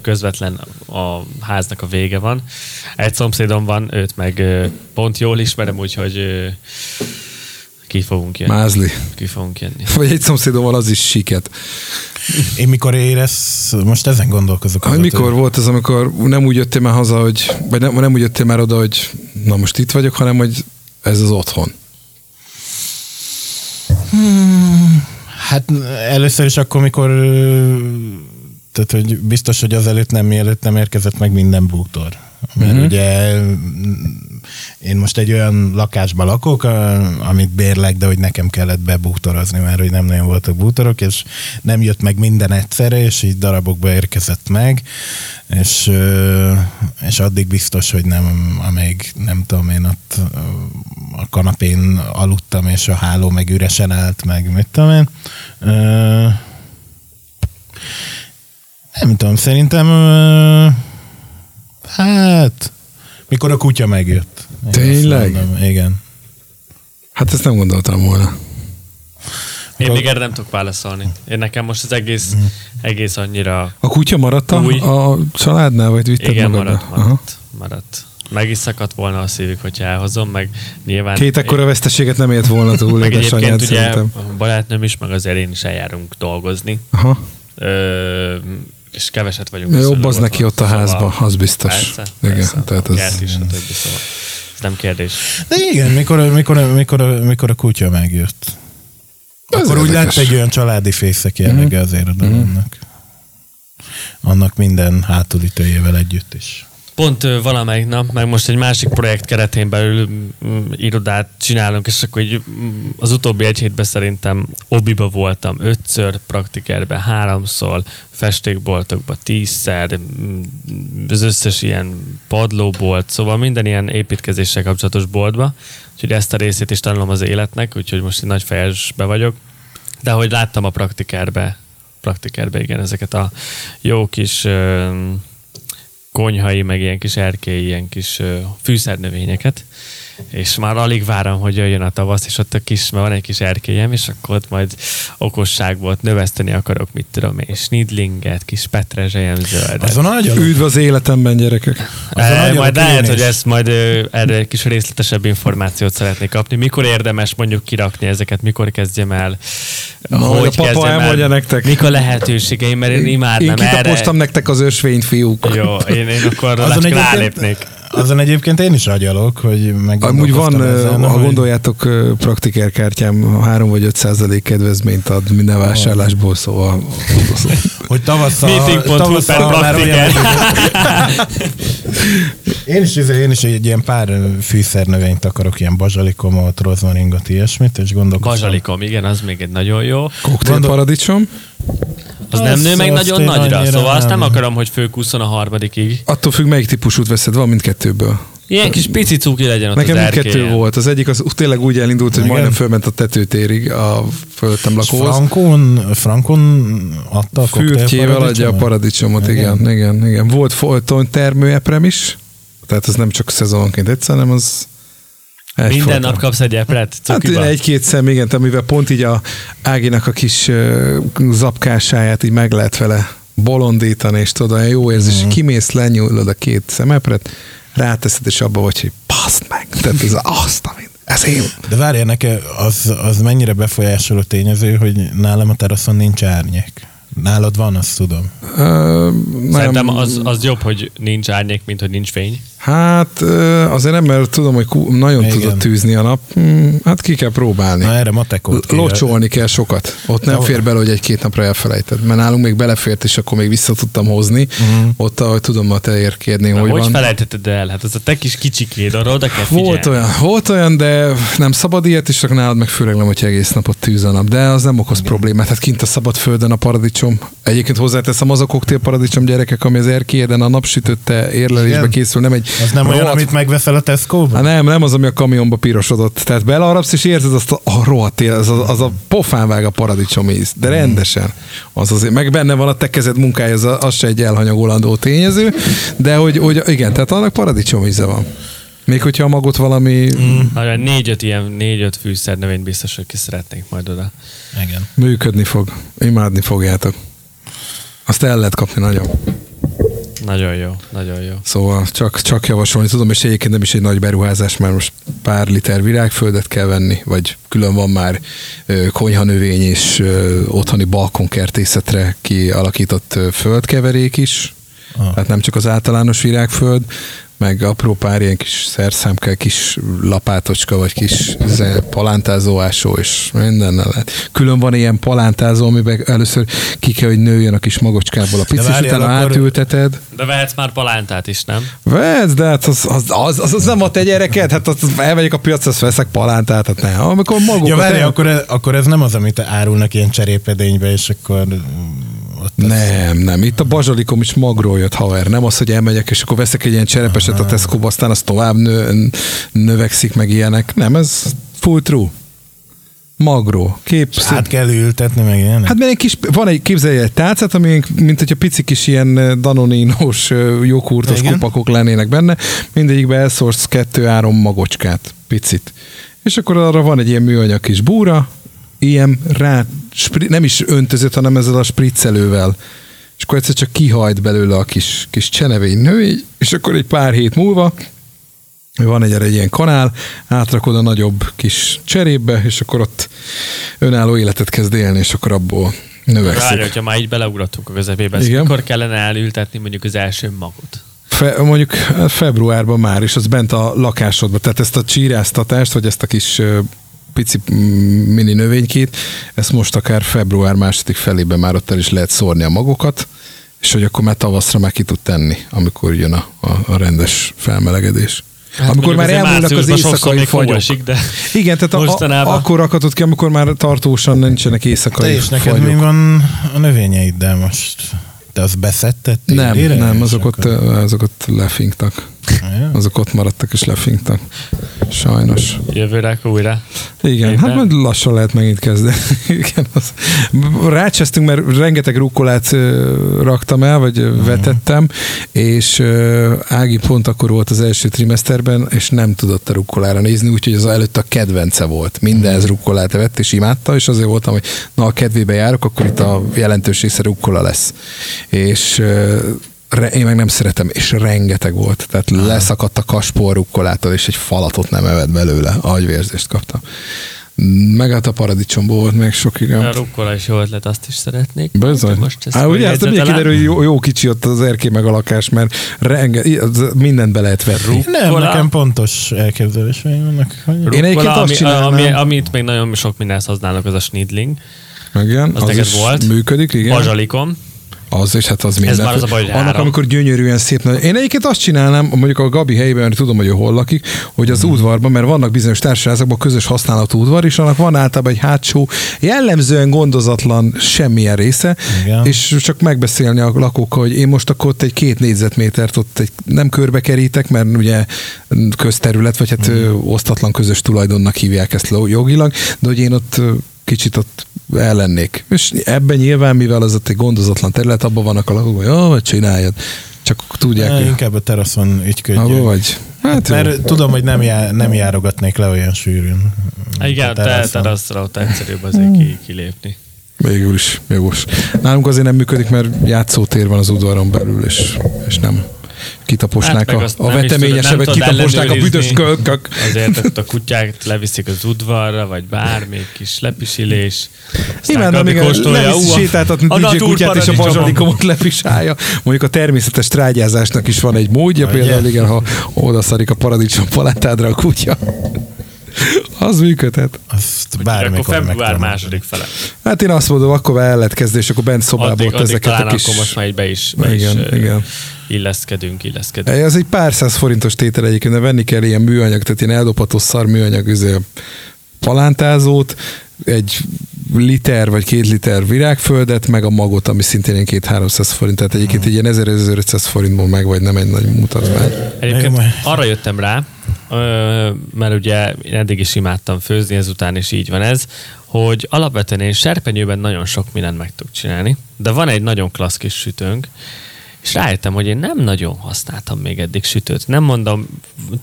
közvetlen a háznak a vége van. Egy szomszédom van, őt meg pont jól ismerem, úgyhogy ki fogunk jönni. Mázli. Ki fogunk jönni. Vagy egy szomszédom az is siket. én mikor érez, most ezen gondolkozok. Hogy mikor volt az, amikor nem úgy jöttél már haza, hogy, vagy nem, nem úgy jöttél már oda, hogy na most itt vagyok, hanem hogy ez az otthon. Hát először is akkor, mikor tehát, hogy biztos, hogy azelőtt nem, mielőtt nem érkezett meg minden bútor. Mert uh-huh. ugye én most egy olyan lakásban lakok, amit bérlek, de hogy nekem kellett bebútorozni, mert hogy nem nagyon voltak bútorok, és nem jött meg minden egyszerre, és így darabokba érkezett meg, és, és addig biztos, hogy nem, amíg nem tudom én ott a kanapén aludtam, és a háló meg üresen állt, meg mit tudom én. Nem tudom, szerintem hát mikor a kutya megjött. Én Tényleg? mondom, Igen. Hát ezt nem gondoltam volna. Én még erre nem tudok válaszolni. Én nekem most az egész, egész annyira... A kutya maradt a, Új. a családnál, vagy vitted Igen, magaddal? maradt, maradt, maradt. Meg is szakadt volna a szívük, hogyha elhozom, meg nyilván... Két ekkora veszteséget nem ért volna túl meg egyébként ugye szerintem. a barátnőm is, meg azért én is eljárunk dolgozni. Aha. Ö, és keveset vagyunk. Jobb az neki ott a Szóval- házba, az biztos. Persze, Igen, persze. tehát az- kert is, stb. Szóval. Ez nem kérdés. De igen, mikor, mikor, mikor, mikor a kutya megjött. Ez Akkor úgy érdekes. lett egy olyan családi fészek jellege azért a dolognak. Annak minden hátulütőjével együtt is. Pont valamelyik nap, meg most egy másik projekt keretén belül irodát csinálunk, és akkor így, az utóbbi egy hétben szerintem obiba voltam ötször, praktikerbe háromszor, festékboltokba tízszer, az összes ilyen padlóbolt, szóval minden ilyen építkezéssel kapcsolatos boltba, úgyhogy ezt a részét is tanulom az életnek, úgyhogy most egy nagy fejesbe vagyok. De hogy láttam a praktikerbe, praktikerbe igen, ezeket a jó kis konyhai, meg ilyen kis erkélyi, ilyen kis fűszernövényeket, és már alig várom, hogy jöjjön a tavasz, és ott a kis, mert van egy kis erkélyem, és akkor ott majd okosság volt, növeszteni akarok, mit tudom én, snidlinget, kis petrezselyem zöldet. Azon nagyon Üdv az életemben, gyerekek. Eh, nagyon majd lehet, hogy ezt majd ö, erre egy kis részletesebb információt szeretnék kapni. Mikor érdemes mondjuk kirakni ezeket, mikor kezdjem el, Majd a papa elmondja nektek. Mik a lehetőségeim, mert én imádnám Én erre. kitapostam nektek az ösvényt, fiúk. Jó, én, én akkor Azon rálépnék. Azon egyébként én is agyalok, hogy meg Amúgy van, ö, ha gondoljátok, ö, praktikerkártyám 3 vagy 5 százalék kedvezményt ad minden vásárlásból, szóval hogy tavasszal, Meeting.hu tavasszal per praktiker. én is, izé- én is egy ilyen pár fűszernövényt akarok, ilyen bazsalikomot, rozmaringot, ilyesmit, és gondolkozom. Bazsalikom, igen, az még egy nagyon jó. koktélparadicsom. Az nem Azt- nő meg azt nagyon nagyra, szóval azt nem nem. akarom, hogy főkusszon a harmadikig. Attól függ, melyik típusút veszed, van mindkettőből. Ilyen kis pici cuki legyen ott Nekem az erkélyen. volt. Az egyik az tényleg úgy elindult, hogy Igen. majdnem fölment a tetőtérig a fölöttem lakóhoz. Frankon, Frankon adta a Fürtjével adja a paradicsomot, igen, igen, igen. igen. Volt folyton termőeprem is, tehát ez nem csak szezononként egyszer, hanem az Minden egyfajta. nap kapsz egy epret Hát cukiba. egy-két szem, igen, amivel pont így a Áginak a kis ö, zapkásáját így meg lehet vele bolondítani, és tudod, olyan jó érzés, mm. kimész, lenyúlod a két szemepret, ráteszed, és abba vagy, hogy baszd meg. Tehát ez azt, amit, ez én. De várjál, nekem az, az mennyire befolyásoló tényező, hogy nálam a teraszon nincs árnyék. Nálad van, azt tudom. Ö, Szerintem az, az jobb, hogy nincs árnyék, mint hogy nincs fény. Hát azért nem, mert tudom, hogy nagyon Igen. tudod tűzni a nap. Hmm, Hát ki kell próbálni. Na erre matekot kell. Locsolni kell sokat. Ott nem fér bele, hogy egy-két napra elfelejted. Mert nálunk még belefért, és akkor még vissza tudtam hozni. Uh-huh. Ott, ahogy tudom, a te érkérni, hogy hogy van. felejtetted el? Hát ez a te kis kicsikéd, arra oda kell figyelni. Volt olyan, volt olyan, de nem szabad ilyet, és csak nálad meg főleg nem, hogy egész napot tűz a nap. De az nem okoz problémát. Hát kint a szabad földön a paradicsom. Egyébként hozzáteszem az a koktél paradicsom gyerekek, ami az erkélyeden a napsütötte érlelésbe Igen. készül, nem egy Az nem olyan, rohadt- amit megveszel a Tesco-ban? Hát nem, nem az, ami a kamionba pirosodott. Tehát belearapsz, és érzed azt a, a rohadt él, az, a, az a pofán vág a paradicsom íz. De rendesen. Az azért, meg benne van a te kezed munkája, az, az se egy elhanyagolandó tényező, de hogy, hogy igen, tehát annak paradicsom íze van. Még hogyha a magot valami mm. Négy-öt ilyen, négy-öt fűszernövényt biztos, hogy ki szeretnék majd oda. Igen. működni fog. Imádni fogjátok. Azt el lehet kapni nagyon. Nagyon jó, nagyon jó. Szóval csak, csak javasolni tudom, és egyébként nem is egy nagy beruházás, mert most pár liter virágföldet kell venni, vagy külön van már konyhanövény és otthoni balkonkertészetre kialakított földkeverék is. Ah. Tehát nem csak az általános virágföld, meg apró pár ilyen kis szerszámkel, kis lapátocska, vagy kis palántázóásó, és mindennel lehet. Külön van ilyen palántázó, amiben először ki kell, hogy nőjön a kis magocskából a pici, és utána akkor- átülteted. De vehetsz már palántát is, nem? Vesz, de hát az, az, az, az, az nem a te gyereked, hát az, elmegyek a piacra, azt veszek palántát, hát nem. Amikor magukat... Ja, várj, el- akkor, ez- akkor ez nem az, amit árulnak ilyen cserépedénybe, és akkor ott Nem, nem. Itt a bazsalikom is magról jött haver. Nem az, hogy elmegyek, és akkor veszek egy ilyen cserepeset a tesco aztán az tovább nő, növekszik, meg ilyenek. Nem, ez full true. Magró. Kép. át kell ültetni, meg ilyen. Hát mert egy kis, van egy, képzelj el egy tálcát, ami mint hogyha pici kis ilyen danoninós, joghurtos Igen. kupakok lennének benne, mindegyikbe elszórsz kettő-három magocskát, picit. És akkor arra van egy ilyen műanyag kis búra, ilyen rá, nem is öntözött, hanem ezzel a spriccelővel. És akkor egyszer csak kihajt belőle a kis, kis csenevény növény, és akkor egy pár hét múlva van egy, egy ilyen kanál, átrakod a nagyobb kis cserépbe, és akkor ott önálló életet kezd élni, és akkor abból növekszik. Várj, hogyha már így beleugrottunk a közepébe, Igen. mikor kellene elültetni mondjuk az első magot? Fe, mondjuk februárban már, és az bent a lakásodban. Tehát ezt a csíráztatást, vagy ezt a kis pici mini növénykét, ezt most akár február második felében már ott el is lehet szórni a magokat, és hogy akkor már tavaszra meg ki tud tenni, amikor jön a, a, a rendes felmelegedés. Hát amikor már elmúlnak az éjszakai fagyok. esik, de Igen, tehát a, a, Mostanában. akkor rakhatod ki, amikor már tartósan nincsenek éjszakai Te és neked fagyok. mi van a növényeiddel most? Te azt beszetted? Nem, nem, azok ott, akkor- azok ott lefinktak. Azok ott maradtak és lefinktak. Sajnos. jövőre akkor újra. Igen, Éppen. hát majd lassan lehet megint kezdeni. Igen, az. Rácsesztünk, mert rengeteg rukkolát raktam el, vagy ö, vetettem, és Ági pont akkor volt az első trimeszterben, és nem tudott a rukkolára nézni, úgyhogy az előtt a kedvence volt. Mindenhez rukkolát vett, és imádta, és azért voltam, hogy na, a kedvébe járok, akkor itt a jelentős része rukkola lesz. És én meg nem szeretem, és rengeteg volt. Tehát leszakadt a kaspor rukkolától, és egy falatot nem evett belőle. Agyvérzést kaptam. Megállt a paradicsomból volt még sok A igen. rukkola is jó ötlet, azt is szeretnék. Bizony. Most ezt Á, ugye ezt ugye megjegyzetelem. kiderül, hogy jó, jó kicsi ott az erkély meg a lakás, mert renge, mindent be lehet venni. Nem, Rukkola. nekem pontos elképzeléseim vannak. Én egyébként Rukkola, azt ami, csinálnám. ami, amit még nagyon sok mindenhez használnak, az a snidling. Meg igen, Az az, is volt? működik, igen. Bazsalikom. Az is, hát az minden. már az a baj, Annak, áram. amikor gyönyörűen szép. Én egyébként azt csinálnám, mondjuk a Gabi helyében, mert tudom, hogy ő hol lakik, hogy az Mhm. udvarban, mert vannak bizonyos társaságokban közös használatú udvar, és annak van általában egy hátsó, jellemzően gondozatlan semmilyen része, Igen. és csak megbeszélni a lakókkal, hogy én most akkor ott egy két négyzetmétert ott egy, nem körbe kerítek, mert ugye közterület, vagy hát ö, osztatlan közös tulajdonnak hívják ezt jogilag, de hogy én ott kicsit ott ellennék. És ebben nyilván, mivel az ott egy gondozatlan terület, abban vannak a lakók, hogy jó, vagy csináljad. Csak tudják, Ne, Inkább a teraszon ügyködjünk. abban vagy. Hát jó. Mert tudom, hogy nem, já, nem járogatnék le olyan sűrűn. Igen, A teraszon. teraszra ott egyszerűbb azért ki, kilépni. Végül is jogos. Nálunk azért nem működik, mert játszótér van az udvaron belül, és, és nem. Kitaposnák Hát a, a veteményesebbet, kitaposnák a büdös kölkök. Azért ott a kutyák leviszik az udvarra, vagy bármi kis lepisilés. Imádom, még kóstolja, ú, sétáltatni a kutyát és a bazsalikomot lepisálja. Mondjuk a természetes trágyázásnak is van egy módja, például igen, ha oda szarik a paradicsom palátádra a kutya. Az működhet. Azt Akkor bármikor február megtanulod. második fele. Hát én azt mondom, akkor el lehet kezdeni, és akkor bent szobába Addig, ott addig ezeket a kis... akkor most már így be is, be Igen, is igen. illeszkedünk, illeszkedünk. Ez egy pár száz forintos tétel egyébként, de venni kell ilyen műanyag, tehát ilyen eldobható szar műanyag palántázót, egy liter vagy két liter virágföldet, meg a magot, ami szintén ilyen két-háromszáz forint, tehát egyébként egy ilyen 1500 forintból meg vagy nem egy nagy mutatvány. Egyébként arra jöttem rá, mert ugye én eddig is imádtam főzni, ezután is így van ez, hogy alapvetően én serpenyőben nagyon sok mindent meg tudok csinálni, de van egy nagyon klassz kis sütőnk, és rájöttem, hogy én nem nagyon használtam még eddig sütőt. Nem mondom,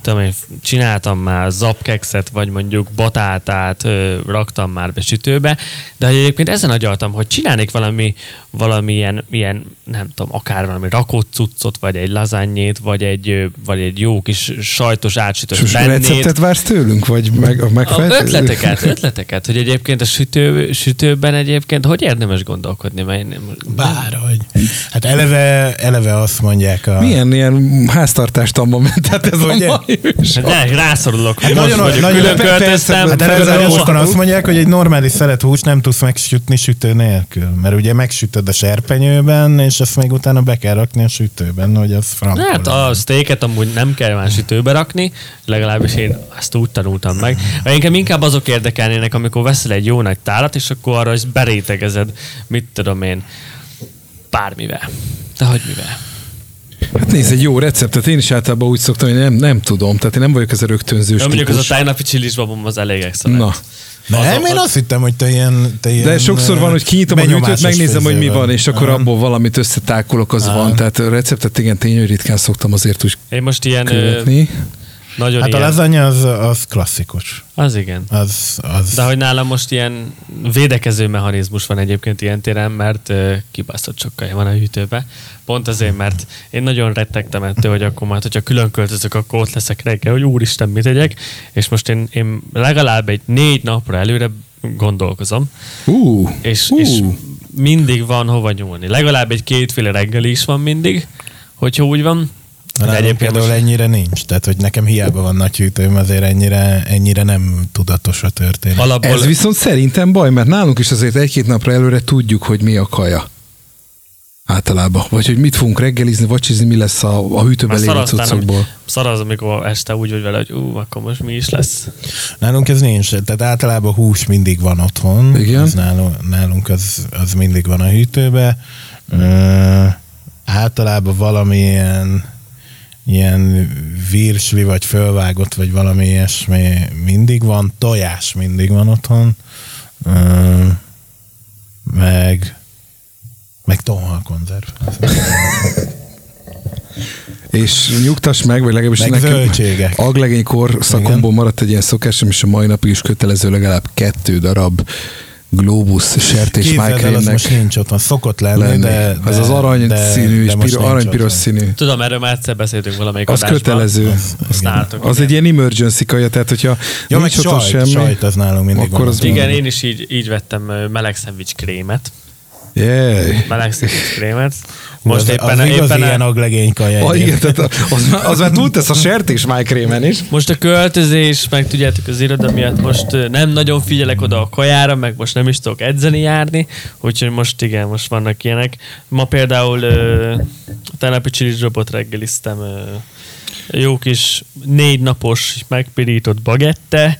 tudom én, csináltam már zapkekszet, vagy mondjuk batátát raktam már be sütőbe, de egyébként ezen agyaltam, hogy csinálnék valami, valamilyen, ilyen, nem tudom, akár valami rakott cuccot, vagy egy lazányét, vagy egy, vagy egy jó kis sajtos átsütött És most receptet vársz tőlünk, vagy meg, a a megfelelő? ötleteket, ötleteket, hogy egyébként a sütő, sütőben egyébként hogy érdemes gondolkodni, mert én nem, Bárhogy. Hát eleve, eleve azt mondják a... Milyen ilyen háztartástamban ment, tehát ez Ugye? a mai műsor. Hát de rászorulok, Hát most nagyon- vagyok, nagyon- külön költöztem. Hát eleve azt mondják, hogy egy normális szelet húst nem tudsz megsütni sütő nélkül. Mert ugye megsütöd a serpenyőben, és azt még utána be kell rakni a sütőben, hogy az frankol. Hát a steaket amúgy nem kell már sütőbe rakni, legalábbis én azt úgy tanultam meg. Engem inkább azok érdekelnének, amikor veszel egy jó nagy tálat, és akkor arra is berétegezed, mit tudom én, bármivel. De hogy mivel? Hát nézd, egy jó receptet én is általában úgy szoktam, hogy nem, nem tudom, tehát én nem vagyok ez a rögtönzős mondjuk az a tegnapi csilis babom az elég excellent. Na, Nem, az- én azt hittem, hogy te ilyen, te ilyen de sokszor van, hogy kinyitom a hűtőt, megnézem, hogy mi van, és akkor abból valamit összetákolok, az van. Tehát a receptet igen, tényleg ritkán szoktam azért úgy Én most ilyen követni. Nagyon Hát a ilyen... lazanya az, az klasszikus. Az igen. Az, az... De hogy nálam most ilyen védekező mechanizmus van egyébként ilyen téren, mert ö, kibaszott sok kaja van a hűtőbe. Pont azért, mert én nagyon rettegtem ettől, hogy akkor majd, hogyha külön költözök, akkor ott leszek reggel, hogy úristen, mit tegyek. És most én, én legalább egy négy napra előre gondolkozom, Ú, és, ú. és mindig van hova nyúlni. Legalább egy kétféle reggeli is van mindig, hogyha úgy van. De De egyébként például most, ennyire nincs. Tehát, hogy nekem hiába van nagy hűtőm, azért ennyire, ennyire nem tudatos a történet. alapból, Ez viszont szerintem baj, mert nálunk is azért egy-két napra előre tudjuk, hogy mi a kaja. Általában. Vagy hogy mit fogunk reggelizni, vacsizni, mi lesz a, a hűtőben lévő cuccokból. szar az, amikor este úgy vagy vele, hogy ú, akkor most mi is lesz. Nálunk ez nincs, tehát általában hús mindig van otthon. Igen. Az nálunk, nálunk az, az mindig van a hűtőbe. Ö, általában valamilyen ilyen virsli, vagy fölvágott, vagy valami ilyesmi mindig van. Tojás mindig van otthon. Ö, meg meg tonhalkonzerv. És nyugtass meg, vagy legalábbis Meg nekem zöldségek. aglegény korszakomból maradt egy ilyen szokásom, és a mai napig is kötelező legalább kettő darab Globus sertés Képzeld el, az májkrémnek most nincs otthon. Szokott lenni, lenni. de, de... az az arany de, színű, és de nincs aranypiros színű. Tudom, erről már egyszer beszéltünk valamelyik Az adásban. kötelező. Azt nálatok, Az egy ilyen emergency kaja, tehát hogyha Ja, nincs sajt, semmi, sajt az nálunk mindig akkor van. az Igen, én is így, így vettem meleg szendvics krémet. Jaj. Meleg szendvics krémet. Most az, éppen, az éppen ilyen aglegény kaja. Ah, igen, tehát az, már- az már túl tesz a sertés májkrémen is. most a költözés, meg tudjátok az iroda miatt most nem nagyon figyelek oda a kajára, meg most nem is tudok edzeni járni, úgyhogy most igen, most vannak ilyenek. Ma például a csilis robot reggeliztem ö, jó kis négy napos megpirított bagette,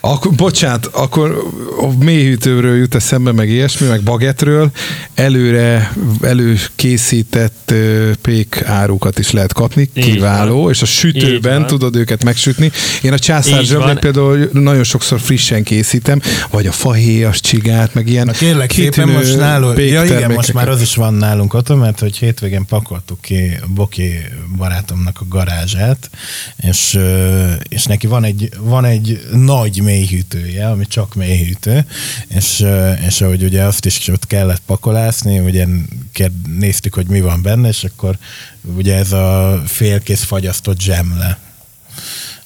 Akkor, bocsánat, akkor a mélyhűtőről jut eszembe, meg ilyesmi, meg bagetről, előre előkészített pék árukat is lehet kapni, Így kiváló, van. és a sütőben tudod őket megsütni. Én a császár például nagyon sokszor frissen készítem, vagy a fahéjas csigát, meg ilyen Na kérlek szépen, most nálunk, ja igen, most már az is van nálunk otthon, mert hogy hétvégén pakoltuk ki Boki barátomnak a garázsát, és, és neki van egy, van egy nagy mélyhűtője, ami csak mélyhűtő, és, és ahogy ugye azt is ott kellett pakolászni, ugye néztük, hogy mi van benne, és akkor ugye ez a félkész fagyasztott zsemle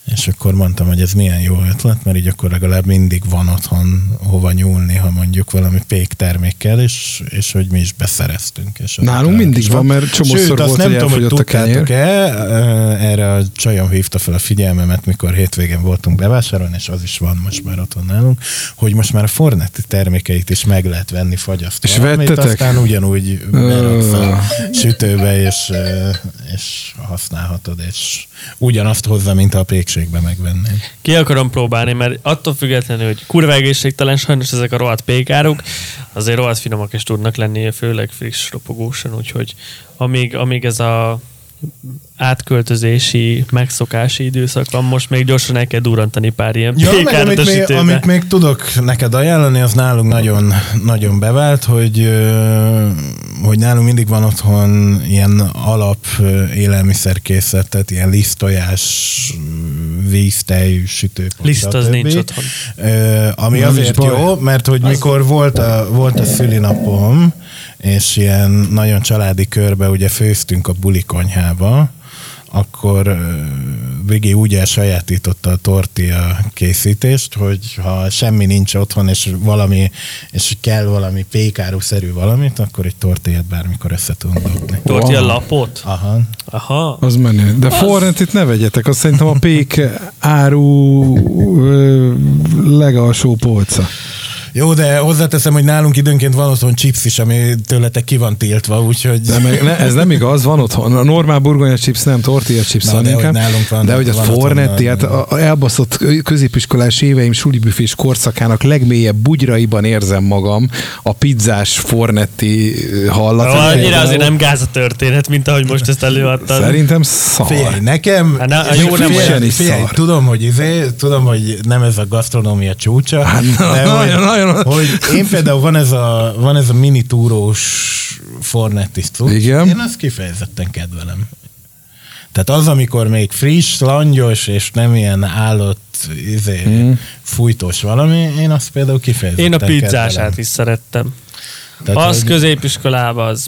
és akkor mondtam, hogy ez milyen jó ötlet, mert így akkor legalább mindig van otthon hova nyúlni, ha mondjuk valami pék termékkel, és, és hogy mi is beszereztünk. És Nálunk mindig van, mert csomószor volt, nem hogy tudom, hogy tudtátok-e, erre a csajom hívta fel a figyelmemet, mikor hétvégén voltunk bevásárolni, és az is van most már otthon nálunk, hogy most már a Fornetti termékeit is meg lehet venni fagyasztva. És vettetek? Aztán ugyanúgy beraksz a sütőbe, és, és használhatod, és ugyanazt hozza, mint a pékségbe megvenném. Ki akarom próbálni, mert attól függetlenül, hogy kurva egészségtelen, sajnos ezek a rohadt pékáruk, azért rohadt finomak is tudnak lenni, főleg friss ropogósan, úgyhogy amíg, amíg ez a átköltözési, megszokási időszak van, most még gyorsan el kell durantani pár ilyen ja, meg, amit, még, amit még tudok neked ajánlani, az nálunk nagyon, nagyon bevált, hogy, hogy nálunk mindig van otthon ilyen alap élelmiszerkészletet, ilyen lisztojás, víztej, sütőpont. Liszt az nincs otthon. Ami Nem azért jó, mert hogy az... mikor volt a, volt a szülinapom, és ilyen nagyon családi körbe ugye főztünk a bulikonyhába, akkor Vigi úgy elsajátította a tortilla készítést, hogy ha semmi nincs otthon, és valami, és kell valami pékáruszerű valamit, akkor egy tortillát bármikor össze tudunk dobni. Tortilla wow. lapot? Aha. Aha. Az menő. De az... itt ne vegyetek, azt szerintem a pék áru legalsó polca. Jó, de hozzáteszem, hogy nálunk időnként van otthon chips is, ami tőletek ki van tiltva, úgyhogy... De meg, ne, ez nem igaz, van otthon. A normál burgonya chips nem, tortilla chips Na, van de inkább. Nálunk van, de hogy a Fornetti, hát a, a elbaszott középiskolás éveim sulibüfés korszakának legmélyebb bugyraiban érzem magam a pizzás Fornetti hallat. Annyira azért nem gáz a történet, mint ahogy most ezt előadtad. Szerintem szar. Figyelj, nekem... Hát, na, jó, nem figyelj, figyelj, tudom, hogy izé, tudom, hogy nem ez a gasztronómia csúcsa, hát, de na, hogy, nagyon nagyon... Hogy én például van ez a, van ez a mini túrós Fornetti Igen. Én azt kifejezetten kedvelem. Tehát az, amikor még friss, langyos, és nem ilyen állott, izé, mm. fújtós valami, én azt például kifejezetten Én a pizzását is szerettem. Tehát, az hogy... középiskolában, az...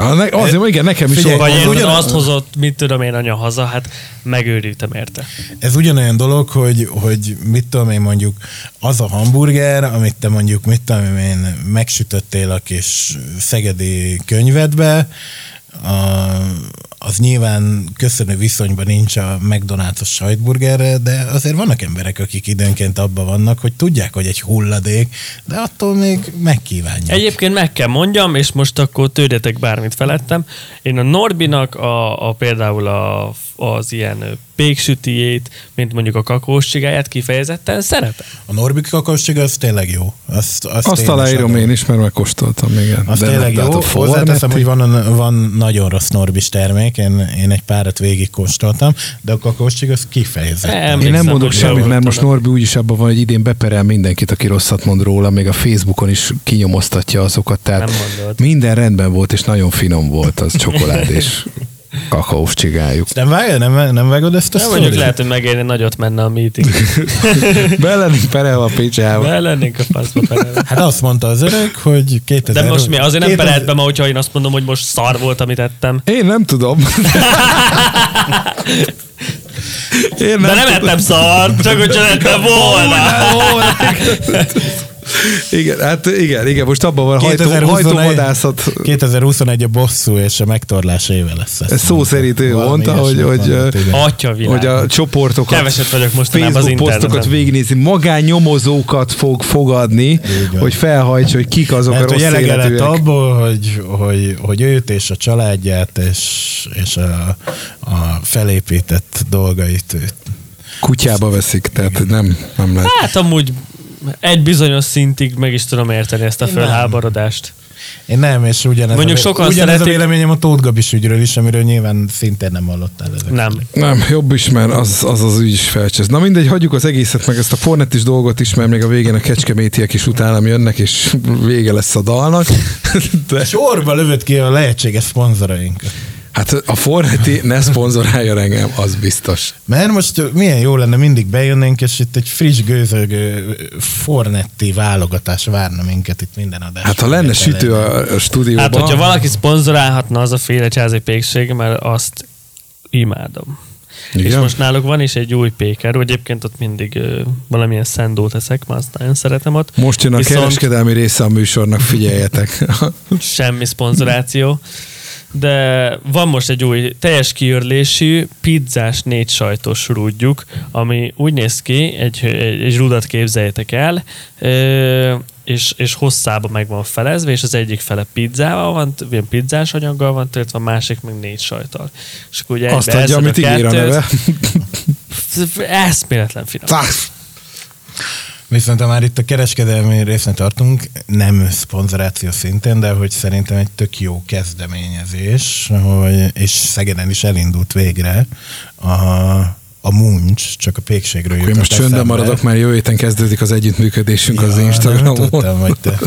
Ah, ne, azért, igen, nekem is Figyelj, Vagy én ugyan... azt hozott, mit tudom én anya haza, hát megőrültem érte. Ez ugyanolyan dolog, hogy, hogy mit tudom én mondjuk, az a hamburger, amit te mondjuk, mit tudom én, megsütöttél a kis szegedi könyvedbe, a, az nyilván köszönő viszonyban nincs a McDonald's sajtburgerre, de azért vannak emberek, akik időnként abban vannak, hogy tudják, hogy egy hulladék, de attól még megkívánják. Egyébként meg kell mondjam, és most akkor tődetek bármit felettem. Én a Norbinak a, a például a, az ilyen péksütiét, mint mondjuk a kakaós kifejezetten szeretem. A Norbik kakaós az tényleg jó. Azt, azt, azt aláírom én is, mert megkóstoltam, igen. Az tényleg jó. Hozzáteszem, hogy van, van nagyon rossz Norbis termék, én, én egy párat végig kóstoltam, de a kakaós az kifejezetten. Én nem mondok semmit, mert most Norbi úgyis abban van, hogy idén beperel mindenkit, aki rosszat mond róla, még a Facebookon is kinyomoztatja azokat, tehát minden rendben volt, és nagyon finom volt az csokolád, és kakaós csigájuk. Nem vágod, nem, nem vágod ezt a nem mondjuk lehet, hogy megérni nagyot menne a meeting. Be lennénk perelve a picsába. Be lennénk a faszba perelve. Hát azt mondta az öreg, hogy 2000... De most mi? Azért nem perelt be ma, hogyha én azt mondom, hogy most szar volt, amit ettem. Én nem tudom. Én nem De nem tudom. ettem szar, csak hogy csak ettem volna. Igen, hát igen, igen, most abban van hajtó, hajtóvadászat. 2021 a bosszú és a megtorlás éve lesz. Ez szó szerint ő mondta, hogy, hogy, hogy a csoportokat, Keveset vagyok most Facebook posztokat végignézi, magánnyomozókat fog fogadni, hogy felhajtsa, hogy kik azok Mert a rossz életűek. abból, hogy, hogy, hogy őt és a családját és, és a, a felépített dolgait őt kutyába veszik, tehát nem, nem lehet. Hát amúgy egy bizonyos szintig meg is tudom érteni ezt a fölháborodást. Én nem, és ugyanez, Mondjuk a, sokan ugyanez szeretik... a véleményem a Tóth Gabis ügyről is, amiről nyilván szintén nem hallottál ezek. Nem. Nem, jobb is, mert az az, az ügy is felcsesz. Na mindegy, hagyjuk az egészet, meg ezt a Fornetis dolgot is, mert még a végén a kecskemétiek is utánam jönnek, és vége lesz a dalnak. De... Sorba lövött ki a lehetséges szponzorainkat. Hát a Fornetti ne szponzorálja engem, az biztos. Mert most milyen jó lenne, mindig bejönnénk, és itt egy friss gőzögő Fornetti válogatás várna minket itt minden adás. Hát ha lenne sütő a, a stúdióban... Hát, hogyha valaki szponzorálhatna, az a féle csázi pékség, mert azt imádom. Igen? És most náluk van is egy új péker, egyébként ott mindig ö, valamilyen szendót eszek, már azt nagyon szeretem ott. Most jön a Viszont... kereskedelmi része a műsornak, figyeljetek. Semmi szponzoráció. De van most egy új teljes kiörlésű pizzás négy sajtos rúdjuk, ami úgy néz ki, egy, egy, egy rudat képzeljétek el, ö, és, és hosszába meg van felezve, és az egyik fele pizzával van, ilyen pizzás anyaggal van töltve, a másik meg négy sajtal. És akkor ugye Azt adja, amit ígér a neve. Eszméletlen finom. Viszont ha már itt a kereskedelmi részen tartunk, nem szponzoráció szintén, de hogy szerintem egy tök jó kezdeményezés, hogy, és Szegeden is elindult végre a, a muncs, csak a pékségről jutott most csöndben maradok, mert jövő héten kezdődik az együttműködésünk ja, az Instagramon. Nem tudtam, hogy te.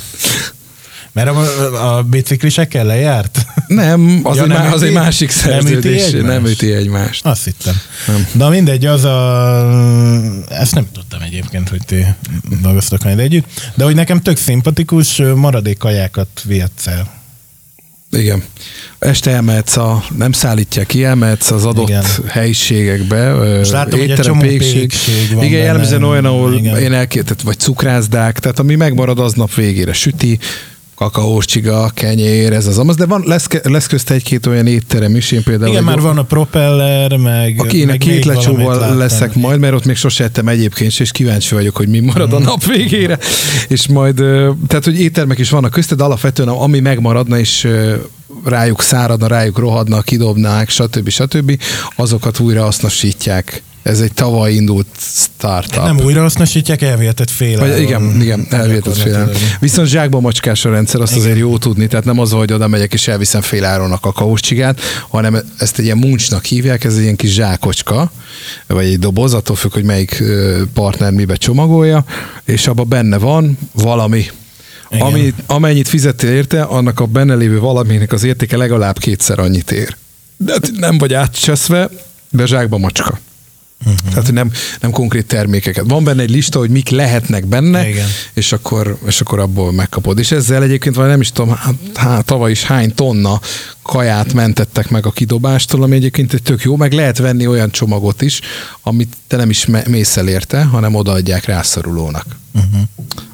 Mert a, a biciklisekkel lejárt? Nem, az, ja, egy, nem az egy másik szerződés. Nem üti, nem üti egymást. Azt hittem. Nem. De mindegy, az a... Ezt nem tudtam egyébként, hogy ti dolgoztok majd együtt. De hogy nekem tök szimpatikus, maradék kajákat vihetsz el. Igen. Este elmehetsz a, nem szállítják ki, elmehetsz az adott Igen. helyiségekbe. És látom, hogy egy csomó pékség. pékség van Igen, jellemzően olyan, ahol Igen. én elkértet, vagy cukrászdák, tehát ami megmarad aznap végére süti, kakaós csiga, kenyér, ez az amaz, de van, lesz, lesz közt egy-két olyan étterem is, én például... Igen, már van a propeller, meg... Aki én a két lecsóval leszek majd, mert ott még sose ettem egyébként, és kíváncsi vagyok, hogy mi marad a mhm. nap végére, és majd, tehát, hogy éttermek is vannak közted, de alapvetően ami megmaradna, és rájuk száradna, rájuk rohadna, kidobnák, stb. stb. azokat újra hasznosítják ez egy tavaly indult startup. Nem újra hasznosítják, elvihetett fél Vagy, Igen, igen, elvihetett fél Viszont zsákba macskás a rendszer, azt igen. azért jó tudni, tehát nem az, hogy oda megyek és elviszem fél áron a kakaócsigát, hanem ezt egy ilyen muncsnak hívják, ez egy ilyen kis zsákocska, vagy egy doboz, attól függ, hogy melyik partner mibe csomagolja, és abban benne van valami, Ami, amennyit fizettél érte, annak a benne lévő valaminek az értéke legalább kétszer annyit ér. De nem vagy átcseszve, de zsákba macska. Uh-huh. Tehát, nem, nem konkrét termékeket. Van benne egy lista, hogy mik lehetnek benne, Igen. és akkor, és akkor abból megkapod. És ezzel egyébként vagy nem is tudom, hát, hát, tavaly is hány tonna kaját mentettek meg a kidobástól, ami egyébként egy tök jó, meg lehet venni olyan csomagot is, amit te nem is mész el érte, hanem odaadják rászorulónak. Uh-huh.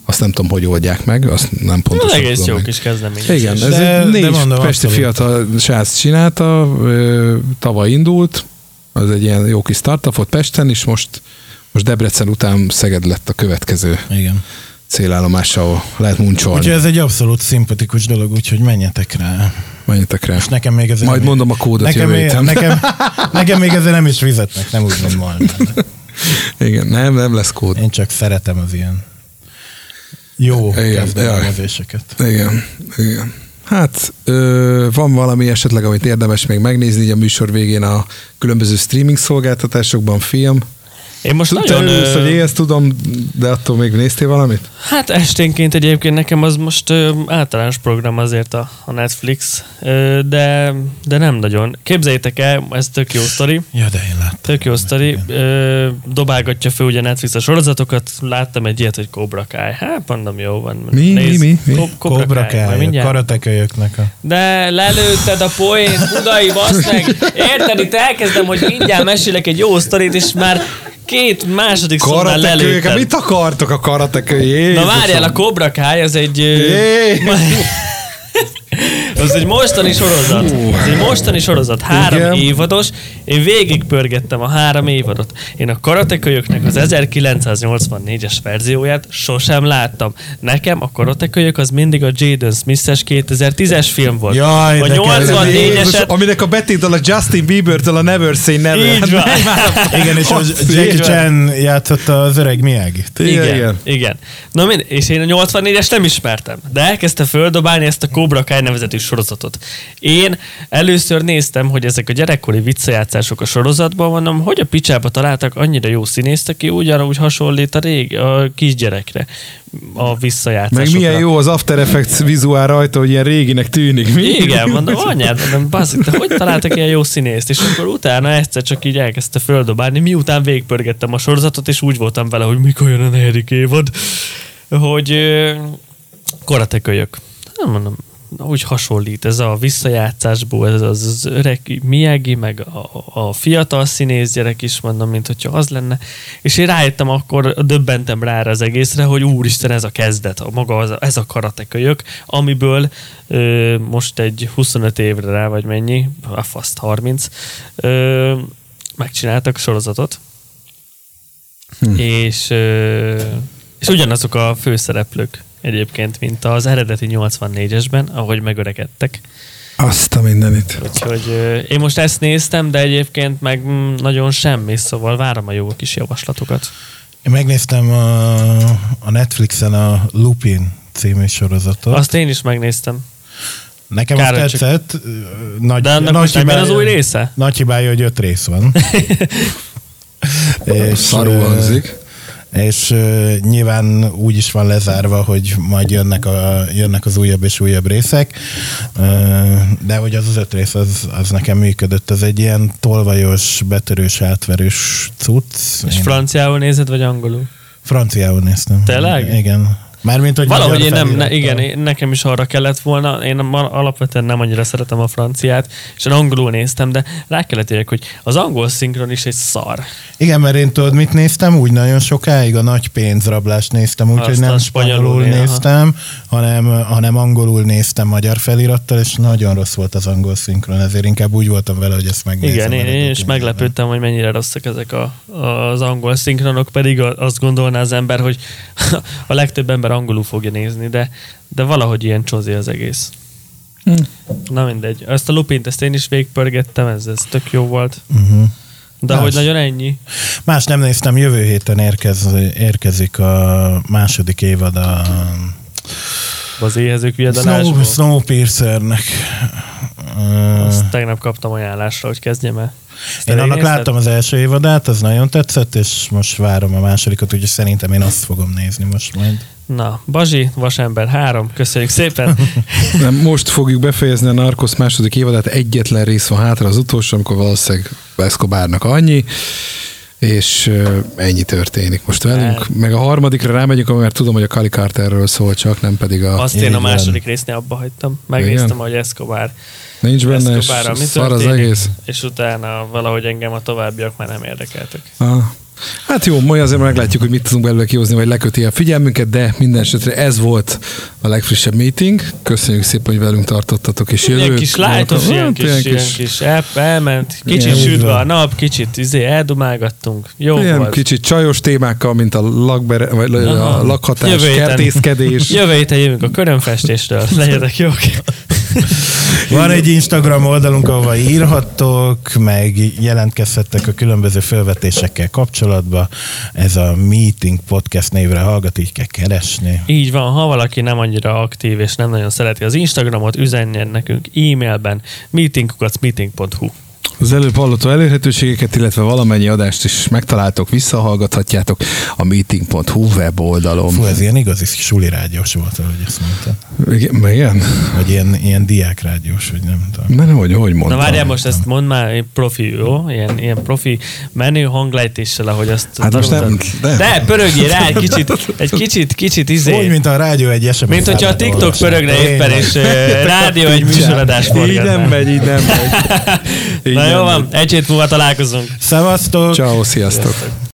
Azt nem tudom, hogy oldják meg, azt nem pontosan Ez egész jó meg. kis kezdeményezés. Igen, ez de, négy de mondom, pesti fiatal srác csinálta, tavaly indult, az egy ilyen jó kis startup volt Pesten is, most, most Debrecen után Szeged lett a következő Igen. célállomás, ahol lehet muncsolni. Úgyhogy ez egy abszolút szimpatikus dolog, úgyhogy menjetek rá. Menjetek rá. És nekem még ezzel Majd mondom a kódot nekem, még, nekem, nekem még ezzel nem is fizetnek, nem úgy, Malmán. Igen, nem, nem lesz kód. Én csak szeretem az ilyen jó kezdeményezéseket. Igen, igen. Hát ö, van valami esetleg, amit érdemes még megnézni így a műsor végén a különböző streaming szolgáltatásokban, film, én most Te nagyon... Örülsz, hogy én ezt tudom, de attól még néztél valamit? Hát esténként egyébként nekem az most ö, általános program azért a, a Netflix, ö, de, de nem nagyon. Képzeljétek el, ez tök jó sztori. Ja, de én láttam. Tök jó sztori. Ö, dobálgatja fel ugye Netflix a sorozatokat. Láttam egy ilyet, hogy Cobra Kai. Hát mondom, jó van. Mi, Nézd, mi, mi? mi? Cobra, Cobra Kai, karatekölyöknek a... De lelőtted a poén, budai, basz meg. Érted, itt elkezdem, hogy mindjárt mesélek egy jó sztorit, és már két második szónál lelőtted. Mit akartok a karatekői? Na várjál, a Cobra Kai, ez egy... Jé. Ez egy mostani sorozat. Ez egy mostani sorozat. Három Igen. évados. Én végigpörgettem a három évadot. Én a karatekölyöknek az 1984-es verzióját sosem láttam. Nekem a karatekölyök az mindig a Jaden Smith-es 2010-es film volt. Jaj, a 84-eset... Aminek a betétel a Justin Bieber-től a Never Say Never. Így van. igen, és a Jackie Chan játszotta az öreg miyagi Igen, igen. igen. Na mind, és én a 84-es nem ismertem, de elkezdte földobálni ezt a Cobra Kai nevezetű sorozatot. Én először néztem, hogy ezek a gyerekkori visszajátszások a sorozatban, mondom, hogy a picsába találtak annyira jó színészt, aki ugyanúgy hasonlít a, rég, a kisgyerekre a visszajátszásokra. Meg milyen jó az After Effects vizuál rajta, hogy ilyen réginek tűnik. Mi? Igen, mondom, anyád, mondom, baszik, de hogy találtak ilyen jó színészt? És akkor utána egyszer csak így elkezdte földobálni, miután végpörgettem a sorozatot, és úgy voltam vele, hogy mikor jön a negyedik évad, hogy karatekölyök. Nem mondom, úgy hasonlít ez a visszajátszásból, ez az, az öreg Miyagi, meg a, a fiatal színész gyerek is mondom, mint hogyha az lenne. És én rájöttem akkor, döbbentem rá az egészre, hogy úristen, ez a kezdet, a maga az, ez a karatekölyök, amiből ö, most egy 25 évre rá, vagy mennyi, a faszt 30, ö, megcsináltak sorozatot, hm. és, ö, és ugyanazok a főszereplők egyébként, mint az eredeti 84-esben, ahogy megöregedtek. Azt a mindenit. Úgyhogy én most ezt néztem, de egyébként meg mm, nagyon semmi, szóval várom a jó kis javaslatokat. Én megnéztem a, a Netflixen a Lupin című sorozatot. Azt én is megnéztem. Nekem Kár, azt tetszett. Csak... Nagy, De annak nagy hibája, az új része? Nagy hibája, hogy öt rész van. és, Szarul hangzik és uh, nyilván úgy is van lezárva, hogy majd jönnek, a, jönnek az újabb és újabb részek, uh, de hogy az az öt rész, az, az nekem működött, ez egy ilyen tolvajos, betörős, átverős cucc. És Én... franciául nézed, vagy angolul? Franciául néztem. Tényleg? Igen. Mármint, hogy Valahogy én nem, ne, igen, én, nekem is arra kellett volna, én alapvetően nem annyira szeretem a franciát, és én angolul néztem, de rá kellett érjek, hogy az angol szinkron is egy szar. Igen, mert én tudod, mit néztem? Úgy nagyon sokáig a nagy pénzrablást néztem, úgyhogy nem spanyolul néztem, hanem, hanem angolul néztem magyar felirattal, és nagyon rossz volt az angol szinkron, ezért inkább úgy voltam vele, hogy ezt megnézem. Igen, én, én is meglepődtem, hogy mennyire rosszak ezek a, az angol szinkronok, pedig azt gondolná az ember, hogy a legtöbb ember angolul fogja nézni, de, de valahogy ilyen csozi az egész. Hm. Na mindegy. Ezt a Lupint, ezt én is végpörgettem, ez, ez tök jó volt. Uh-huh. De Más. hogy nagyon ennyi? Más nem néztem, jövő héten érkez, érkezik a második évad a az éhezők viadalásból? Snow, Snowpiercernek. Azt tegnap kaptam ajánlásra, hogy kezdjem el. Én annak nézted? láttam az első évadát, az nagyon tetszett, és most várom a másodikat, úgyhogy szerintem én azt fogom nézni most majd. Na, Bazsi, Vasember 3, köszönjük szépen. Nem, most fogjuk befejezni a Narcos második évadát, egyetlen rész van hátra az utolsó, amikor valószínűleg Escobarnak annyi, és ennyi történik most velünk. El. Meg a harmadikra rámegyünk, mert tudom, hogy a Kali Carterről szól csak, nem pedig a... Azt én a második résznél abba hagytam. Megnéztem, Igen? hogy Escobar Nincs benne, és szar az egész. És utána valahogy engem a továbbiak már nem érdekeltek. Ah. Hát jó, majd azért meglátjuk, hogy mit tudunk belőle kihozni, vagy leköti a figyelmünket, de minden esetre ez volt a legfrissebb meeting. Köszönjük szépen, hogy velünk tartottatok, és jövő. Ilyen kis lájtos, ilyen, hát, ilyen, kis, ilyen kis, el, elment, kicsit sütve a nap, kicsit izé, eldumálgattunk. Jó ilyen volt. kicsit csajos témákkal, mint a, lakbere, vagy a lakhatás, jövő kertészkedés. Jövő héten jövünk a körömfestésről. Legyetek jók. Van egy Instagram oldalunk, ahol írhattok, meg jelentkezhettek a különböző felvetésekkel kapcsolatba. Ez a Meeting Podcast névre hallgat, így kell keresni. Így van, ha valaki nem annyira aktív és nem nagyon szereti az Instagramot, üzenjen nekünk e-mailben meetingkukacmeeting.hu az előbb hallotó elérhetőségeket, illetve valamennyi adást is megtaláltok, visszahallgathatjátok a meeting.hu weboldalon. Fú, ez ilyen igazi suli rádiós volt, ahogy ezt mondtad. Igen? igen? Vagy ilyen, ilyen diák rádiós, vagy nem tudom. Nem, hogy, hogy mondtam. Na várjál, most ezt mondd már profi, jó? Ilyen, ilyen profi menő hanglejtéssel, ahogy azt hát most nem, de. de pörögjél rá egy kicsit, egy kicsit, kicsit izé. Úgy, mint a rádió egy SMS. Mint hogyha a TikTok pörögne éppen, és rádió egy műsoradás Így nem megy, így nem megy. Na jó van, egy hét múlva találkozunk. Szevasztok! Ciao, sziasztok! sziasztok.